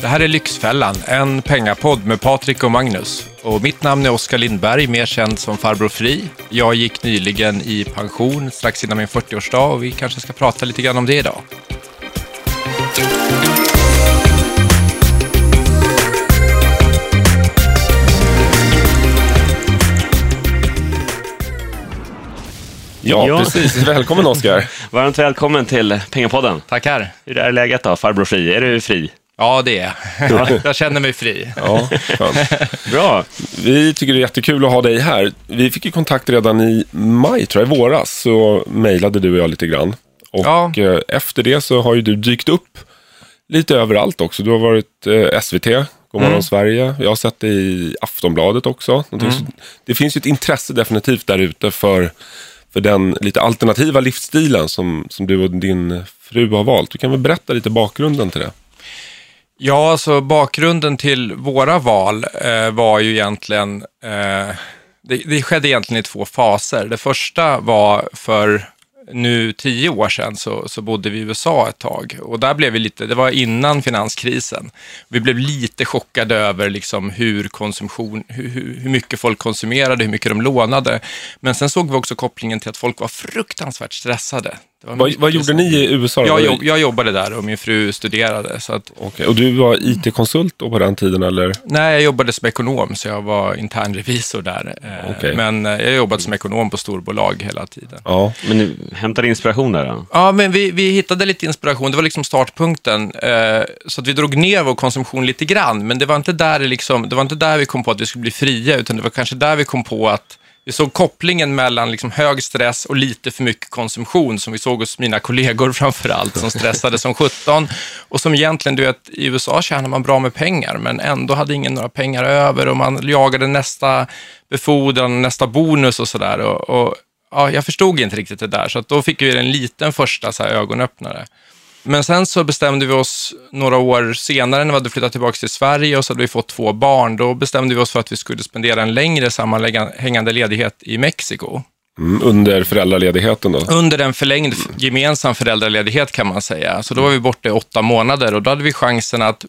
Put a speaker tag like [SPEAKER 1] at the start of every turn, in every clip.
[SPEAKER 1] Det här är Lyxfällan, en pengapodd med Patrik och Magnus. Och mitt namn är Oskar Lindberg, mer känd som Farbror Fri. Jag gick nyligen i pension strax innan min 40-årsdag och vi kanske ska prata lite grann om det idag.
[SPEAKER 2] Ja,
[SPEAKER 3] Ja.
[SPEAKER 2] precis. Välkommen Oskar.
[SPEAKER 3] Varmt välkommen till Pengapodden.
[SPEAKER 1] Tackar.
[SPEAKER 3] Hur är läget då, farbror Fri? Är du fri?
[SPEAKER 1] Ja, det är jag. Jag känner mig fri.
[SPEAKER 2] Ja.
[SPEAKER 3] Bra.
[SPEAKER 2] Vi tycker det är jättekul att ha dig här. Vi fick ju kontakt redan i maj, tror jag, i våras, så mejlade du och jag lite grann. Och
[SPEAKER 1] Ja.
[SPEAKER 2] eh, efter det så har ju du dykt upp lite överallt också. Du har varit eh, SVT, Godmorgon
[SPEAKER 1] Mm.
[SPEAKER 2] Sverige. Jag har sett dig i Aftonbladet också.
[SPEAKER 1] Mm.
[SPEAKER 2] Det finns ju ett intresse definitivt där ute för, för den lite alternativa livsstilen som, som du och din fru har valt. Du kan väl berätta lite bakgrunden till det?
[SPEAKER 1] Ja, alltså bakgrunden till våra val eh, var ju egentligen, eh, det, det skedde egentligen i två faser. Det första var för nu tio år sedan så, så bodde vi i USA ett tag och där blev vi lite, det var innan finanskrisen. Vi blev lite chockade över liksom hur konsumtion, hur, hur, hur mycket folk konsumerade, hur mycket de lånade. Men sen såg vi också kopplingen till att folk var fruktansvärt stressade. Det var
[SPEAKER 2] Vad, vad gjorde ni i USA?
[SPEAKER 1] Jag, jobb, jag jobbade där och min fru studerade. Så att,
[SPEAKER 2] Okej, Och du var IT-konsult då på den tiden eller?
[SPEAKER 1] Nej, jag jobbade som ekonom, så jag var internrevisor där. Eh,
[SPEAKER 2] Okej.
[SPEAKER 1] Men eh, jag jobbade som ekonom på storbolag hela tiden.
[SPEAKER 2] Ja.
[SPEAKER 3] Men du hämtar inspiration där då?
[SPEAKER 1] Ja, men vi, vi hittade lite inspiration. Det var liksom startpunkten. Eh, så att vi drog ner vår konsumtion lite grann. Men det var, inte där det, liksom, det var inte där vi kom på att vi skulle bli fria, utan det var kanske där vi kom på att vi såg kopplingen mellan liksom hög stress och lite för mycket konsumtion, som vi såg hos mina kollegor framför allt, som stressade som 17. Och som egentligen, du vet, i USA tjänar man bra med pengar, men ändå hade ingen några pengar över och man jagade nästa befordran, nästa bonus och sådär. Och, och, ja, jag förstod inte riktigt det där, så att då fick vi en liten första så här, ögonöppnare. Men sen så bestämde vi oss några år senare när vi hade flyttat tillbaka till Sverige och så hade vi fått två barn. Då bestämde vi oss för att vi skulle spendera en längre sammanhängande ledighet i Mexiko.
[SPEAKER 2] Mm, under föräldraledigheten då?
[SPEAKER 1] Under en förlängd gemensam föräldraledighet kan man säga. Så då var vi borta i åtta månader och då hade vi chansen att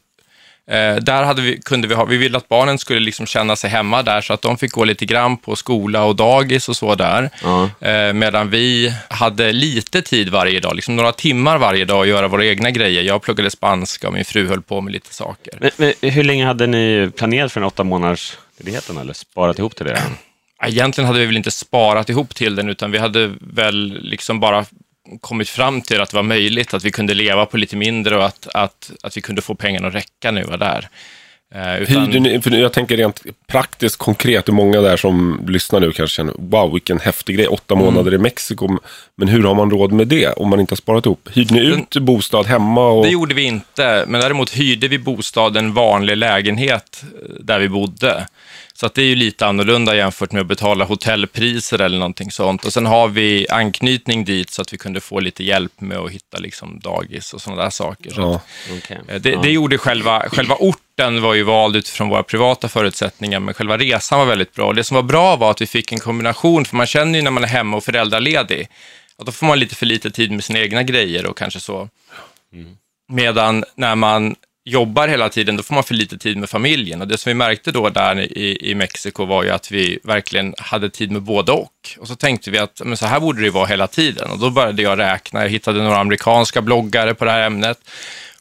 [SPEAKER 1] Eh, där hade vi, kunde vi ha, vi ville att barnen skulle liksom känna sig hemma där, så att de fick gå lite grann på skola och dagis och så där.
[SPEAKER 3] Ja.
[SPEAKER 1] Eh, medan vi hade lite tid varje dag, liksom några timmar varje dag att göra våra egna grejer. Jag pluggade spanska och min fru höll på med lite saker.
[SPEAKER 3] Men, men, hur länge hade ni planerat för den åtta månaders ledigheten eller sparat ihop till det?
[SPEAKER 1] Egentligen hade vi väl inte sparat ihop till den, utan vi hade väl liksom bara kommit fram till att det var möjligt, att vi kunde leva på lite mindre och att, att, att vi kunde få pengarna att räcka vi var där. Eh, utan-
[SPEAKER 2] ni, för jag tänker rent praktiskt, konkret, hur många där som lyssnar nu kanske känner, wow, vilken häftig grej, åtta
[SPEAKER 1] Mm.
[SPEAKER 2] månader i Mexiko. Men hur har man råd med det om man inte har sparat ihop? Hyrde ni ut bostad hemma? Och...
[SPEAKER 1] Det gjorde vi inte, men däremot hyrde vi bostad, en vanlig lägenhet eh, där vi bodde. Så att det är ju lite annorlunda jämfört med att betala hotellpriser eller någonting sånt. Och sen har vi anknytning dit så att vi kunde få lite hjälp med att hitta liksom dagis och sådana där saker. Så
[SPEAKER 2] Ja.
[SPEAKER 1] eh, det, det gjorde själva, själva orten var ju vald utifrån våra privata förutsättningar, men själva resan var väldigt bra. Och det som var bra var att vi fick en kombination, för man känner ju när man är hemma och föräldraledig, att då får man lite för lite tid med sina egna grejer och kanske så. Medan när man jobbar hela tiden, då får man för lite tid med familjen. Och det som vi märkte då där i, i Mexiko var ju att vi verkligen hade tid med både och. Och så tänkte vi att men så här borde det vara hela tiden. Och då började jag räkna, jag hittade några amerikanska bloggare på det här ämnet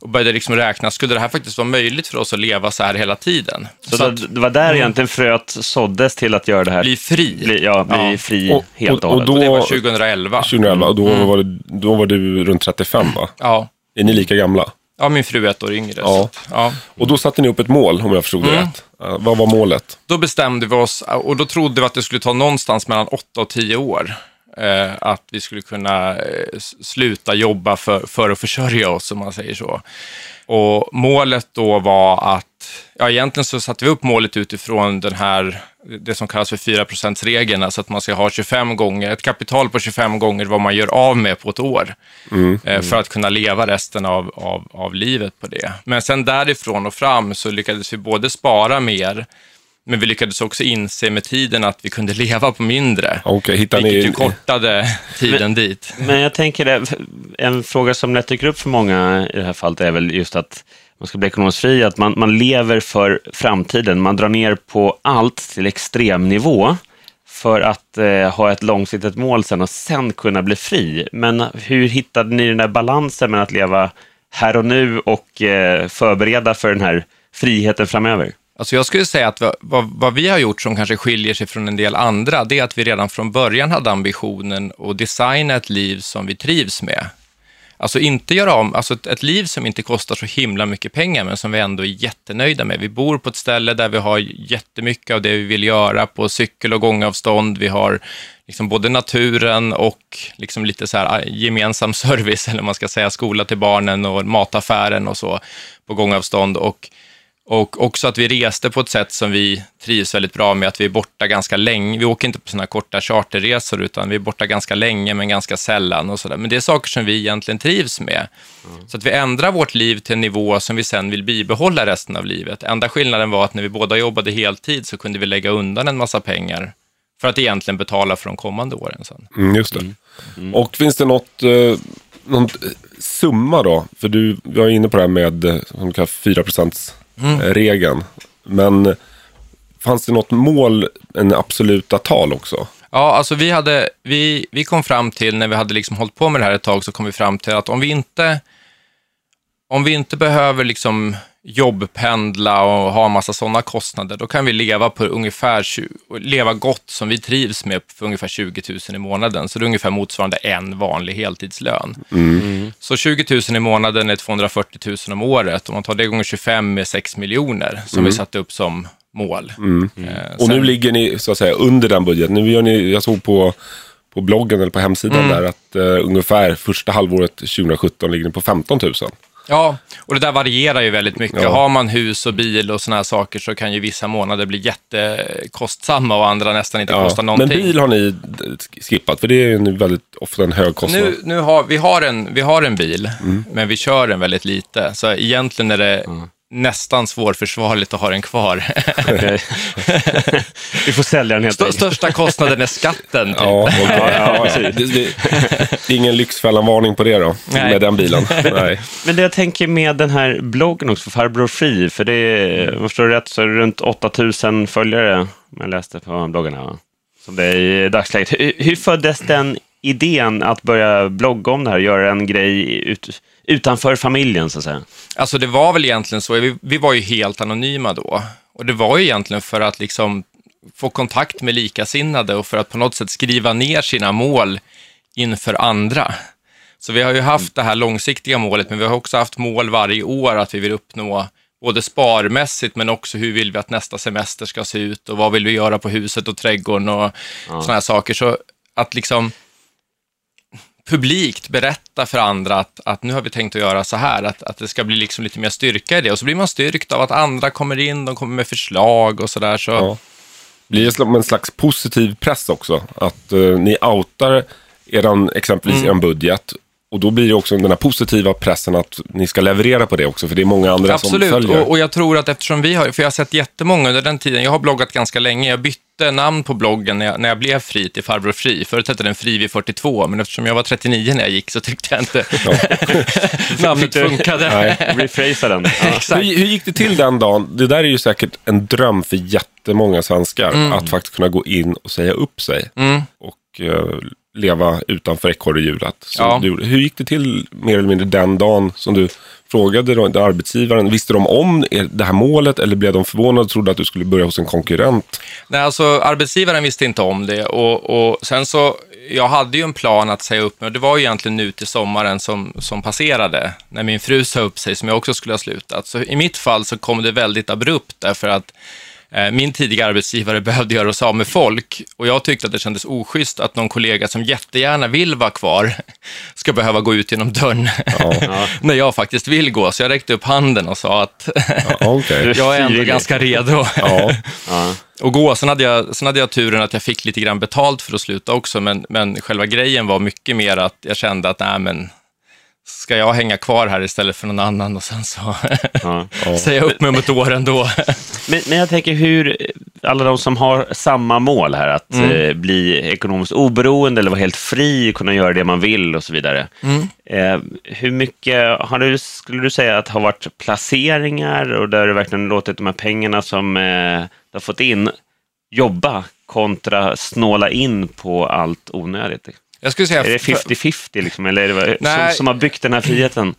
[SPEAKER 1] och började liksom räkna, skulle det här faktiskt vara möjligt för oss att leva så här hela tiden?
[SPEAKER 3] Så,
[SPEAKER 1] Så, att
[SPEAKER 3] det var där egentligen fröet såddes till att göra det här.
[SPEAKER 1] bli fri.
[SPEAKER 3] Bli, ja, bli
[SPEAKER 1] Ja.
[SPEAKER 3] fri
[SPEAKER 2] Och-
[SPEAKER 3] helt och
[SPEAKER 2] och- och
[SPEAKER 3] hållet.
[SPEAKER 2] då-
[SPEAKER 1] Och det var 2011.
[SPEAKER 2] 2011, och då,
[SPEAKER 1] Mm.
[SPEAKER 2] var det, då var du runt 35 va?
[SPEAKER 1] Ja.
[SPEAKER 2] Är ni lika gamla?
[SPEAKER 1] Ja, min fru är ett år yngre.
[SPEAKER 2] Ja.
[SPEAKER 1] Så ja.
[SPEAKER 2] Och då satte ni upp ett mål, om jag förstod det
[SPEAKER 1] Mm.
[SPEAKER 2] rätt. Vad var målet?
[SPEAKER 1] Då bestämde vi oss, och då trodde vi att det skulle ta någonstans mellan 8 och 10 år. Eh, att vi skulle kunna eh, sluta jobba för, för att försörja oss, om man säger så. Och målet då var att, ja egentligen så satte vi upp målet utifrån den här, det som kallas för 4%-regeln, alltså att man ska ha 25 gånger, ett kapital på 25 gånger vad man gör av med på ett år. eh, För att kunna leva resten av, av, av livet på det. Men sen därifrån och fram så lyckades vi både spara mer, Men vi lyckades också inse med tiden att vi kunde leva på mindre.
[SPEAKER 2] Hittar
[SPEAKER 1] Vilket ju
[SPEAKER 2] ni...
[SPEAKER 1] kortade tiden dit.
[SPEAKER 3] Men jag tänker, det, en fråga som lätt dyker upp för många i det här fallet är väl just att man ska bli ekonomiskt fri, att man, man lever för framtiden. Man drar ner på allt till extremnivå för att eh, ha ett långsiktigt mål sen och sen kunna bli fri. Men hur hittade ni den där balansen med att leva här och nu och eh, förbereda för den här friheten framöver?
[SPEAKER 1] Alltså jag skulle säga att vad, vad, vad vi har gjort som kanske skiljer sig från en del andra, det är att vi redan från början hade ambitionen att designa ett liv som vi trivs med. Alltså inte göra om, alltså ett, ett liv som inte kostar så himla mycket pengar, men som vi ändå är jättenöjda med. Vi bor på ett ställe där vi har jättemycket av det vi vill göra på cykel och gångavstånd. Vi har liksom både naturen och liksom lite så här ah, gemensam service, eller man ska säga, skola till barnen och mataffären och så på gångavstånd. Och och också att vi reste på ett sätt som vi trivs väldigt bra med, att vi är borta ganska länge. Vi åker inte på sådana korta charterresor, utan vi är borta ganska länge, men ganska sällan och sådär. Men det är saker som vi egentligen trivs med. Mm. Så att vi ändrar vårt liv till en nivå som vi sen vill bibehålla resten av livet. Enda skillnaden var att när vi båda jobbade heltid så kunde vi lägga undan en massa pengar för att egentligen betala för de kommande åren sen.
[SPEAKER 2] Mm, just det. Mm. Och finns det något, eh, någon summa då? För du var inne på det här med eh, som kallas 4 procents mm. regeln. Men fanns det något mål, en absoluta tal också?
[SPEAKER 1] Ja, alltså vi, hade, vi, vi kom fram till, när vi hade liksom hållit på med det här ett tag, så kom vi fram till att om vi inte, om vi inte behöver liksom jobbpendla och ha en massa sådana kostnader, då kan vi leva på ungefär, leva gott som vi trivs med för ungefär 20 000 i månaden. Så det är ungefär motsvarande en vanlig heltidslön. Mm. Mm. Så 20 000 i månaden är 240 000 om året. Om man tar det gånger 25 med 6 miljoner som mm. vi satte upp som mål.
[SPEAKER 2] Mm. Eh, och sen... nu ligger ni så att säga under den budgeten. Nu gör ni, jag såg på på bloggen eller på hemsidan mm. där att uh, ungefär första halvåret 2017 ligger ni på 15 000.
[SPEAKER 1] Ja, och det där varierar ju väldigt mycket. Ja. Har man hus och bil och sådana här saker så kan ju vissa månader bli jättekostsamma och andra nästan inte ja. kosta någonting.
[SPEAKER 2] Men bil har ni skippat, för det är ju väldigt ofta en hög kostnad.
[SPEAKER 1] Nu, nu har, vi, har en, vi har en bil, mm. men vi kör den väldigt lite. Så egentligen är det mm nästan svårförsvarligt att ha den kvar.
[SPEAKER 3] Vi får sälja den helt
[SPEAKER 1] St Största kostnaden är skatten. Typ. Ja,
[SPEAKER 2] ja, det, det, ingen Lyxfällan-varning på det då, Nej. med den bilen. Nej.
[SPEAKER 3] Men det jag tänker med den här bloggen också, Farbror Free, för det är, om jag förstår rätt, så är det runt 8000 följare, om jag läste på bloggarna, som det är i dagsläget. Hur, hur föddes den idén att börja blogga om det här, göra en grej ut, utanför familjen så att säga?
[SPEAKER 1] Alltså det var väl egentligen så, vi, vi var ju helt anonyma då. Och det var ju egentligen för att liksom få kontakt med likasinnade och för att på något sätt skriva ner sina mål inför andra. Så vi har ju haft det här långsiktiga målet, men vi har också haft mål varje år att vi vill uppnå både sparmässigt men också hur vill vi att nästa semester ska se ut och vad vill vi göra på huset och trädgården och ja. sådana här saker. Så att liksom publikt berätta för andra att, att nu har vi tänkt att göra så här, att, att det ska bli liksom lite mer styrka i det. Och så blir man styrkt av att andra kommer in, de kommer med förslag och sådär. Så. Ja.
[SPEAKER 2] Blir det som en slags positiv press också? Att uh, ni outar eran, exempelvis mm. er budget och då blir det också den här positiva pressen att ni ska leverera på det också, för det är många andra
[SPEAKER 1] Absolut.
[SPEAKER 2] som följer.
[SPEAKER 1] Absolut, och, och jag tror att eftersom vi har, för jag har sett jättemånga under den tiden, jag har bloggat ganska länge, jag bytte namn på bloggen när jag, när jag blev fri till Farbror Fri. Förut hette den Fri vid 42, men eftersom jag var 39 när jag gick så tyckte jag inte ja. namnet funkade.
[SPEAKER 3] Rephrasa den.
[SPEAKER 2] Ja. Hur, hur, gick det till den dagen? Det där är ju säkert en dröm för jättemånga svenskar, mm. att faktiskt kunna gå in och säga upp sig. Mm. Och uh, leva utanför ekorrehjulet. Ja. hur gick det till mer eller mindre den dagen som du frågade då, arbetsgivaren? Visste de om det här målet eller blev de förvånade och trodde att du skulle börja hos en konkurrent?
[SPEAKER 1] Nej, alltså arbetsgivaren visste inte om det och, och sen så, jag hade ju en plan att säga upp mig och det var ju egentligen nu till sommaren som, som passerade, när min fru sa upp sig som jag också skulle ha slutat. Så i mitt fall så kom det väldigt abrupt därför att min tidigare arbetsgivare behövde göra oss av med folk och jag tyckte att det kändes oschysst att någon kollega som jättegärna vill vara kvar ska behöva gå ut genom dörren ja. när jag faktiskt vill gå. Så jag räckte upp handen och sa att ja, okay. jag är ändå ganska redo ja. att gå. Sen hade, jag, sen hade jag turen att jag fick lite grann betalt för att sluta också, men, men själva grejen var mycket mer att jag kände att nej, men ska jag hänga kvar här istället för någon annan och sen så ja. säga upp mig om ett år ändå.
[SPEAKER 3] men, men jag tänker hur, alla de som har samma mål här, att mm. eh, bli ekonomiskt oberoende eller vara helt fri, kunna göra det man vill och så vidare. Mm. Eh, hur mycket har du, skulle du säga att har varit placeringar och där du verkligen låtit de här pengarna som eh, du har fått in jobba kontra snåla in på allt onödigt?
[SPEAKER 1] Jag skulle säga,
[SPEAKER 3] är det 50-50 liksom, eller är det som, som har byggt den här friheten?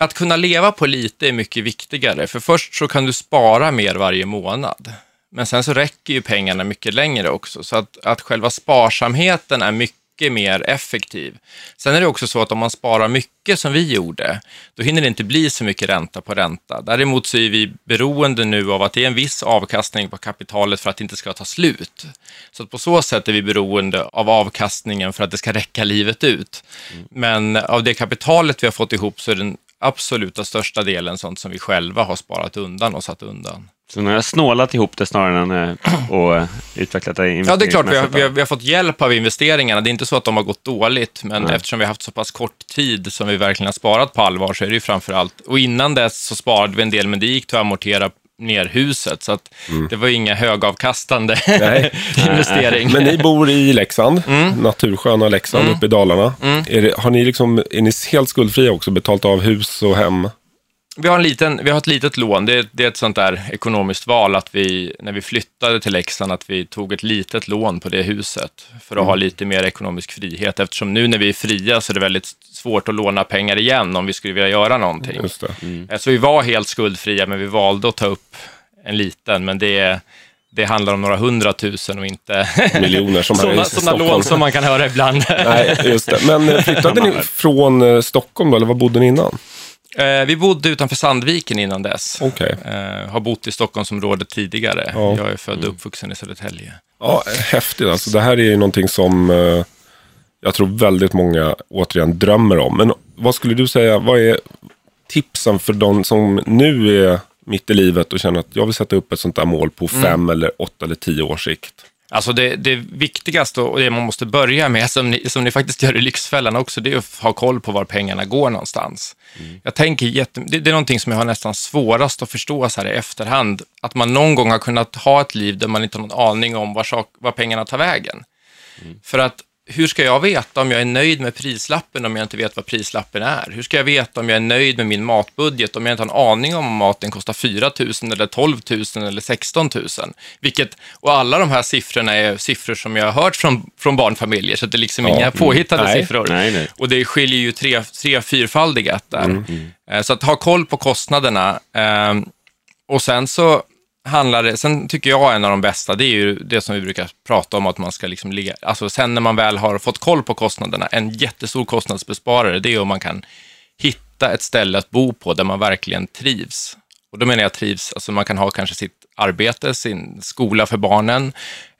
[SPEAKER 1] Att kunna leva på lite är mycket viktigare, för först så kan du spara mer varje månad. Men sen så räcker ju pengarna mycket längre också, så att, att själva sparsamheten är mycket mer effektiv. Sen är det också så att om man sparar mycket som vi gjorde, då hinner det inte bli så mycket ränta på ränta. Däremot så är vi beroende nu av att det är en viss avkastning på kapitalet för att det inte ska ta slut. Så på så sätt är vi beroende av avkastningen för att det ska räcka livet ut. Mm. Men av det kapitalet vi har fått ihop så är den absoluta största delen sånt som vi själva har sparat undan och satt undan.
[SPEAKER 3] Så ni har snålat ihop det snarare än att eh, utvecklat det
[SPEAKER 1] Ja, det är klart. Vi har, vi, har, vi har, fått hjälp av investeringarna. Det är inte så att de har gått dåligt, men Nej. eftersom vi har haft så pass kort tid som vi verkligen har sparat på allvar, så är det ju framför allt... Och innan dess så sparade vi en del, men det gick till att amortera ner huset, så att mm. det var inga högavkastande investering.
[SPEAKER 2] Men ni bor i Leksand, mm. natursköna Leksand mm. uppe i Dalarna. Mm. Det, har ni liksom, är ni helt skuldfria också, betalt av hus och hem?
[SPEAKER 1] Vi har, en liten, vi har ett litet lån. Det, det, är ett sånt där ekonomiskt val att vi, när vi flyttade till Leksand, att vi tog ett litet lån på det huset för att mm. ha lite mer ekonomisk frihet. Eftersom nu när vi är fria så är det väldigt svårt att låna pengar igen om vi skulle vilja göra någonting. Mm. Så vi var helt skuldfria, men vi valde att ta upp en liten. Men det, det handlar om några hundratusen och inte
[SPEAKER 2] miljoner som
[SPEAKER 1] sådana, sådana lån som man kan höra ibland.
[SPEAKER 2] Nej, just det. Men eh, flyttade ni från eh, Stockholm då, eller var bodde ni innan?
[SPEAKER 1] Eh, vi bodde utanför Sandviken innan dess.
[SPEAKER 2] Okay.
[SPEAKER 1] Eh, har bott i Stockholmsområdet tidigare. Ja. Jag är född och uppvuxen i Södertälje.
[SPEAKER 2] Ja, häftigt alltså. Det här är ju någonting som eh, jag tror väldigt många återigen drömmer om. Men vad skulle du säga, vad är tipsen för de som nu är mitt i livet och känner att jag vill sätta upp ett sånt där mål på mm. fem eller åtta eller tio års sikt?
[SPEAKER 1] Alltså det, det viktigaste och det man måste börja med, som ni, som ni faktiskt gör i Lyxfällan också, det är att ha koll på var pengarna går någonstans. Mm. Jag tänker jätte, det, det, är någonting som jag har nästan svårast att förstå så här i efterhand, att man någon gång har kunnat ha ett liv där man inte har någon aning om var, sak, var pengarna tar vägen. Mm. För att hur ska jag veta om jag är nöjd med prislappen om jag inte vet vad prislappen är? Hur ska jag veta om jag är nöjd med min matbudget om jag inte har en aning om om maten kostar 4 000 eller 12 000 eller 16 000? Vilket, och alla de här siffrorna är siffror som jag har hört från, från barnfamiljer, så det är liksom ja, inga mm. påhittade nej, siffror. Nej, nej. Och det skiljer ju tre, tre fyrfaldigat där. Mm, mm. Så att ha koll på kostnaderna. Ehm, och sen så handlar det, sen tycker jag en av de bästa, det är ju det som vi brukar prata om, att man ska liksom ligga, alltså sen när man väl har fått koll på kostnaderna, en jättestor kostnadsbesparare, det är om man kan hitta ett ställe att bo på där man verkligen trivs. Och då menar jag trivs, alltså man kan ha kanske sitt arbete, sin skola för barnen,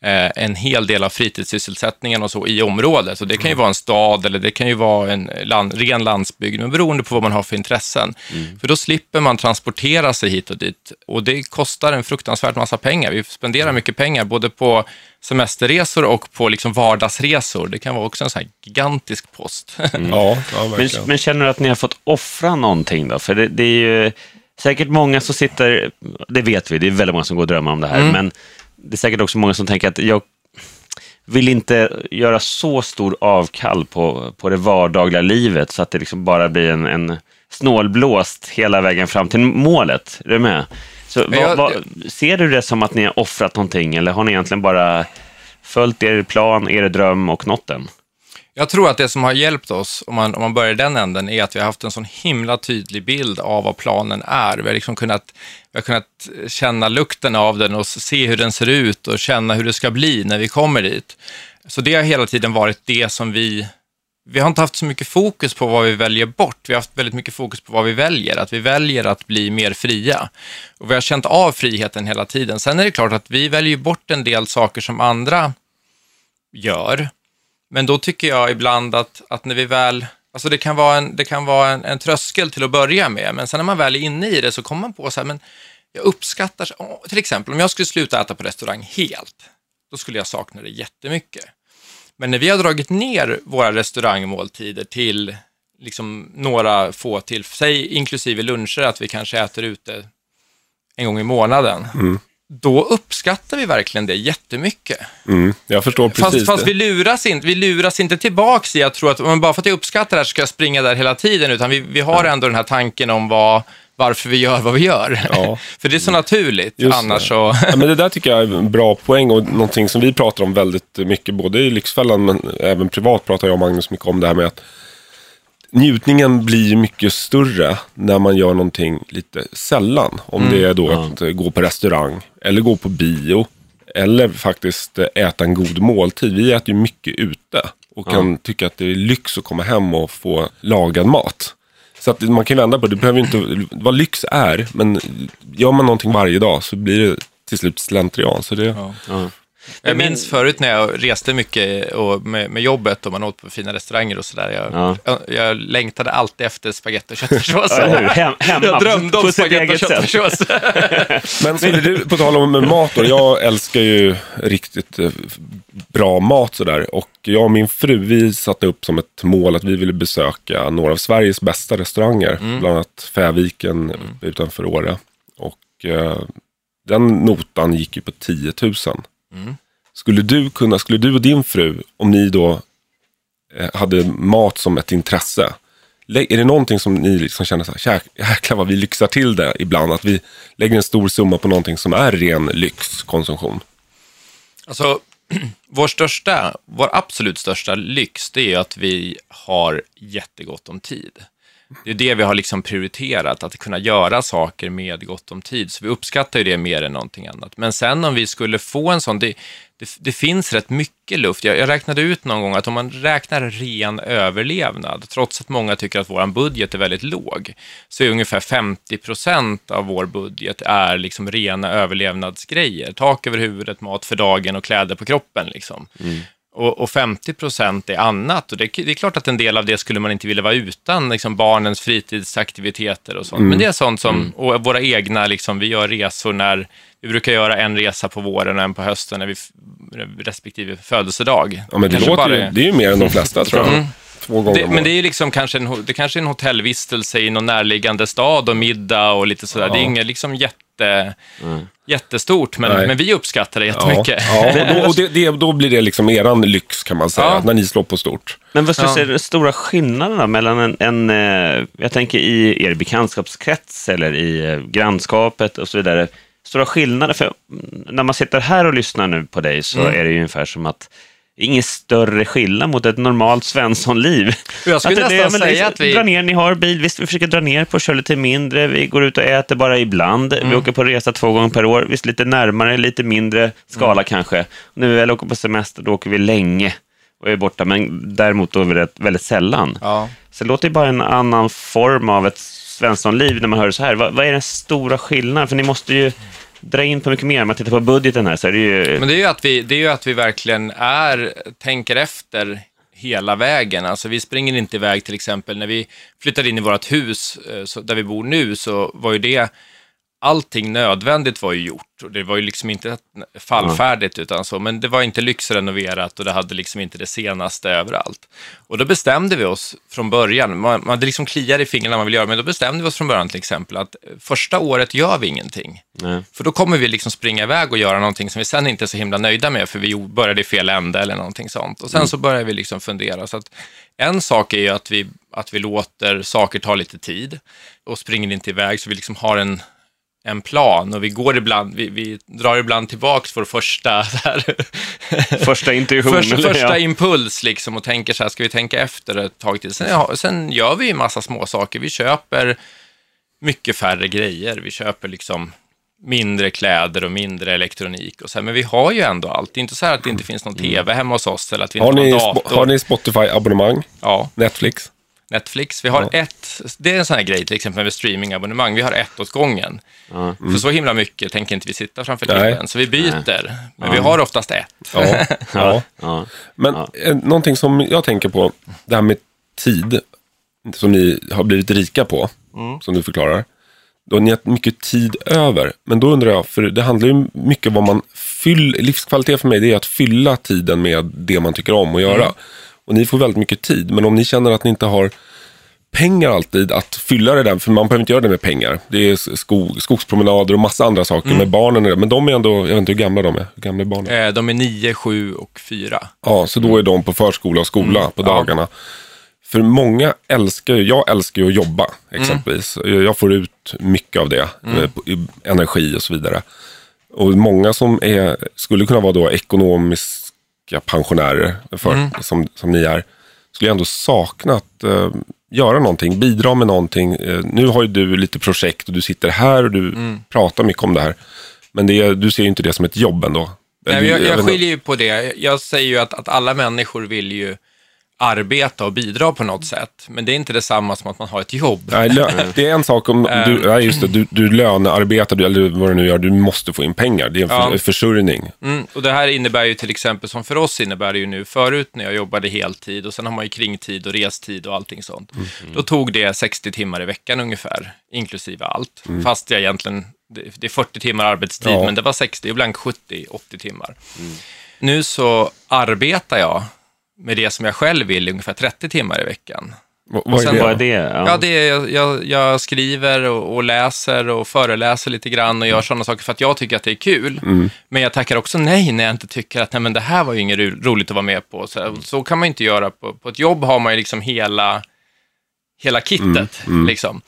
[SPEAKER 1] en hel del av fritidssysselsättningen och så i området. Så det kan ju vara en stad eller det kan ju vara en land, ren landsbygd, men beroende på vad man har för intressen. Mm. För då slipper man transportera sig hit och dit och det kostar en fruktansvärt massa pengar. Vi spenderar mycket pengar både på semesterresor och på liksom vardagsresor. Det kan vara också en sån här gigantisk post.
[SPEAKER 2] Mm. ja, ja
[SPEAKER 3] men, men, känner du att ni har fått offra någonting då? För det, det är ju säkert många som sitter, det vet vi, det är väldigt många som går och drömmer om det här, mm. men det är säkert också många som tänker att jag vill inte göra så stor avkall på, på det vardagliga livet så att det liksom bara blir en, en snålblåst hela vägen fram till målet. Är du med? Så, vad, vad, ser du det som att ni har offrat någonting eller har ni egentligen bara följt er plan, er dröm och nått den?
[SPEAKER 1] Jag tror att det som har hjälpt oss, om man, om man börjar i den änden, är att vi har haft en sån himla tydlig bild av vad planen är. Vi har liksom kunnat, vi har kunnat känna lukten av den och se hur den ser ut och känna hur det ska bli när vi kommer dit. Så det har hela tiden varit det som vi vi har inte haft så mycket fokus på vad vi väljer bort. Vi har haft väldigt mycket fokus på vad vi väljer, att vi väljer att bli mer fria. Och vi har känt av friheten hela tiden. Sen är det klart att vi väljer bort en del saker som andra gör. Men då tycker jag ibland att, att när vi väl, alltså det kan vara, en, det kan vara en, en tröskel till att börja med, men sen när man väl är inne i det så kommer man på så här, men jag uppskattar, till exempel om jag skulle sluta äta på restaurang helt, då skulle jag sakna det jättemycket. Men när vi har dragit ner våra restaurangmåltider till liksom några få till, säg inklusive luncher, att vi kanske äter ute en gång i månaden. Mm då uppskattar vi verkligen det jättemycket.
[SPEAKER 2] Mm, jag förstår precis
[SPEAKER 1] fast, fast vi, luras inte, vi luras inte tillbaks i att tro att men bara för att jag uppskattar det här så ska jag springa där hela tiden, utan vi, vi har ändå den här tanken om vad, varför vi gör vad vi gör. Ja. för det är så naturligt, Just annars så...
[SPEAKER 2] ja, men det där tycker jag är en bra poäng och någonting som vi pratar om väldigt mycket, både i Lyxfällan men även privat pratar jag och Magnus mycket om det här med att njutningen blir mycket större när man gör någonting lite sällan. Om mm. det är då ja. att gå på restaurang eller gå på bio. Eller faktiskt äta en god måltid. Vi äter ju mycket ute och kan ja. tycka att det är lyx att komma hem och få lagad mat. Så att man kan vända på det. Det behöver inte vad lyx är. Men gör man någonting varje dag så blir det till slut slentrian. Så det, ja.
[SPEAKER 1] Jag minns förut när jag reste mycket och med, med jobbet och man åt på fina restauranger och sådär. Jag, ja. jag, jag, längtade alltid efter spagetti och köttfärssås.
[SPEAKER 3] Hem,
[SPEAKER 1] jag drömde om spagetti och köttfärssås.
[SPEAKER 2] Men skulle du, på tal om mat då, jag älskar ju riktigt eh, bra mat sådär. Och jag och min fru, vi satte upp som ett mål att vi ville besöka några av Sveriges bästa restauranger. Mm. Bland annat Fäviken mm. utanför Åre. Och eh, den notan gick ju på 10 000. Mm. Skulle du kunna, skulle du och din fru, om ni då eh, hade mat som ett intresse, är det någonting som ni liksom känner så här, jäklar vad vi lyxar till det ibland, att vi lägger en stor summa på någonting som är ren lyxkonsumtion?
[SPEAKER 1] Alltså, vår största, vår absolut största lyx, det är att vi har jättegott om tid. Det är det vi har liksom prioriterat, att kunna göra saker med gott om tid. Så vi uppskattar ju det mer än någonting annat. Men sen om vi skulle få en sån, det, det, det finns rätt mycket luft. Jag, jag, räknade ut någon gång att om man räknar ren överlevnad, trots att många tycker att vår budget är väldigt låg, så är ungefär 50 procent av vår budget är liksom rena överlevnadsgrejer. Tak över huvudet, mat för dagen och kläder på kroppen. Liksom. Mm. Och, och 50 procent är annat. Och det, det, är klart att en del av det skulle man inte vilja vara utan, liksom barnens fritidsaktiviteter och sånt. Mm. Men det är sånt som, mm. och våra egna, liksom, vi gör resor när, vi brukar göra en resa på våren och en på hösten när vi respektive födelsedag.
[SPEAKER 2] Ja, men det, låter bara... ju, det är ju mer än de flesta tror jag. Mm.
[SPEAKER 1] Två gånger det, men det är liksom kanske en, det kanske är en hotellvistelse i någon närliggande stad och middag och lite sådär. Ja. Det är inget liksom jätte, mm. jättestort, men, men vi uppskattar det jättemycket.
[SPEAKER 2] Ja, ja och, då, och det, det, då blir det liksom eran lyx kan man säga, ja. när ni slår på stort.
[SPEAKER 3] Men vad skulle du säga den stora skillnaden mellan en, en, eh, jag tänker i er bekantskapskrets eller i eh, grannskapet och så vidare, stora skillnader? För när man sitter här och lyssnar nu på dig så mm. är det ju ungefär som att ingen större skillnad mot ett normalt Svenssonliv.
[SPEAKER 1] Jag skulle att nästan det, säga att vi...
[SPEAKER 3] Dra ner, ni har bil, visst vi försöker dra ner på, köra lite mindre, vi går ut och äter bara ibland, mm. vi åker på resa två gånger per år, visst lite närmare, lite mindre skala mm. kanske. Och när vi väl åker på semester, då åker vi länge och är borta, men däremot då är vi rätt, väldigt sällan. Ja. Så det låter ju bara en annan form av ett Svenssonliv när man hör så här. Vad, vad är den stora skillnaden? För ni måste ju dra in på mycket mer. Om man tittar på budgeten här så är det ju...
[SPEAKER 1] Men det är ju att vi, det är ju att vi verkligen är, tänker efter hela vägen. Alltså vi springer inte iväg till exempel när vi flyttade in i vårt hus eh, så, där vi bor nu så var ju det allting nödvändigt var ju gjort och det var ju liksom inte fallfärdigt utan så, men det var inte lyxrenoverat och det hade liksom inte det senaste överallt. Och då bestämde vi oss från början, man, man hade liksom kliar i fingrarna man vill göra, men då bestämde vi oss från början till exempel att första året gör vi ingenting. Nej. För då kommer vi liksom springa iväg och göra någonting som vi sen inte är så himla nöjda med, för vi började i fel ände eller någonting sånt. Och sen mm. så börjar vi liksom fundera. Så att en sak är ju att vi, att vi låter saker ta lite tid och springer inte iväg, så vi liksom har en en plan och vi går ibland, vi, vi drar ibland tillbaks vår första
[SPEAKER 3] första intuition.
[SPEAKER 1] första, första ja. impuls liksom och tänker så här, ska vi tänka efter ett tag till? Sen, ja, sen gör vi ju massa små saker. Vi köper mycket färre grejer. Vi köper liksom mindre kläder och mindre elektronik och så här, men vi har ju ändå allt. Det är inte så här att det inte finns någon mm. tv hemma hos oss eller att vi inte har, har dator.
[SPEAKER 2] Har ni Spotify-abonnemang? Ja. Netflix?
[SPEAKER 1] Netflix. Vi har ja. ett, det är en sån här grej till exempel med streamingabonnemang, vi har ett åt gången. Mm. För så himla mycket tänker inte vi sitta framför tvn, så vi byter. Nej. Men ja. vi har oftast ett.
[SPEAKER 2] Ja. ja. ja. Men eh, någonting som jag tänker på, det här med tid, som ni har blivit rika på, mm. som du förklarar. Då har ni haft mycket tid över. Men då undrar jag, för det handlar ju mycket om vad man fyller, livskvalitet för mig det är att fylla tiden med det man tycker om att göra. Mm. Och ni får väldigt mycket tid, men om ni känner att ni inte har pengar alltid att fylla det där, för man behöver inte göra det med pengar. Det är skog, skogspromenader och massa andra saker mm. med barnen. Men de är ändå, jag vet inte hur gamla de är. Hur gamla är barnen?
[SPEAKER 1] Eh, de är nio, sju och fyra.
[SPEAKER 2] Ja, så då är de på förskola och skola mm. på dagarna. Ja. För många älskar ju, jag älskar ju att jobba exempelvis. Mm. Jag får ut mycket av det, mm. Eh, energi och så vidare. Och många som är, skulle kunna vara då ekonomiska pensionärer, för, mm. som, som ni är, skulle ändå sakna att uh, göra någonting, bidra med någonting. Uh, nu har ju du lite projekt och du sitter här och du mm. pratar mycket om det här. Men det, du ser ju inte det som ett jobb ändå.
[SPEAKER 1] Nej, jag, jag skiljer ju på det. Jag säger ju att, att alla människor vill ju arbeta och bidra på något sätt. Men det är inte detsamma som att man har ett jobb.
[SPEAKER 2] Nej, det är en sak om du, nej, just det, du, du lönearbetar, eller vad du nu gör, du måste få in pengar. Det är en ja. försörjning.
[SPEAKER 1] Mm, och det här innebär ju till exempel, som för oss innebär det ju nu, förut när jag jobbade heltid och sen har man ju kringtid och restid och allting sånt. Mm. Då tog det 60 timmar i veckan ungefär, inklusive allt. Mm. Fast jag egentligen, det är 40 timmar arbetstid, ja. men det var 60, ibland 70, 80 timmar. Mm. Nu så arbetar jag med det som jag själv vill ungefär 30 timmar i veckan.
[SPEAKER 2] vad, är det? vad är det? Ja.
[SPEAKER 1] ja, det är, jag, jag skriver och, och, läser och föreläser lite grann och gör mm. sådana saker för att jag tycker att det är kul. Mm. Men jag tackar också nej när jag inte tycker att nej, men det här var ju inget roligt att vara med på. Så, så kan man inte göra. På, på ett jobb har man ju liksom hela, hela kittet. Mm. mm. Liksom.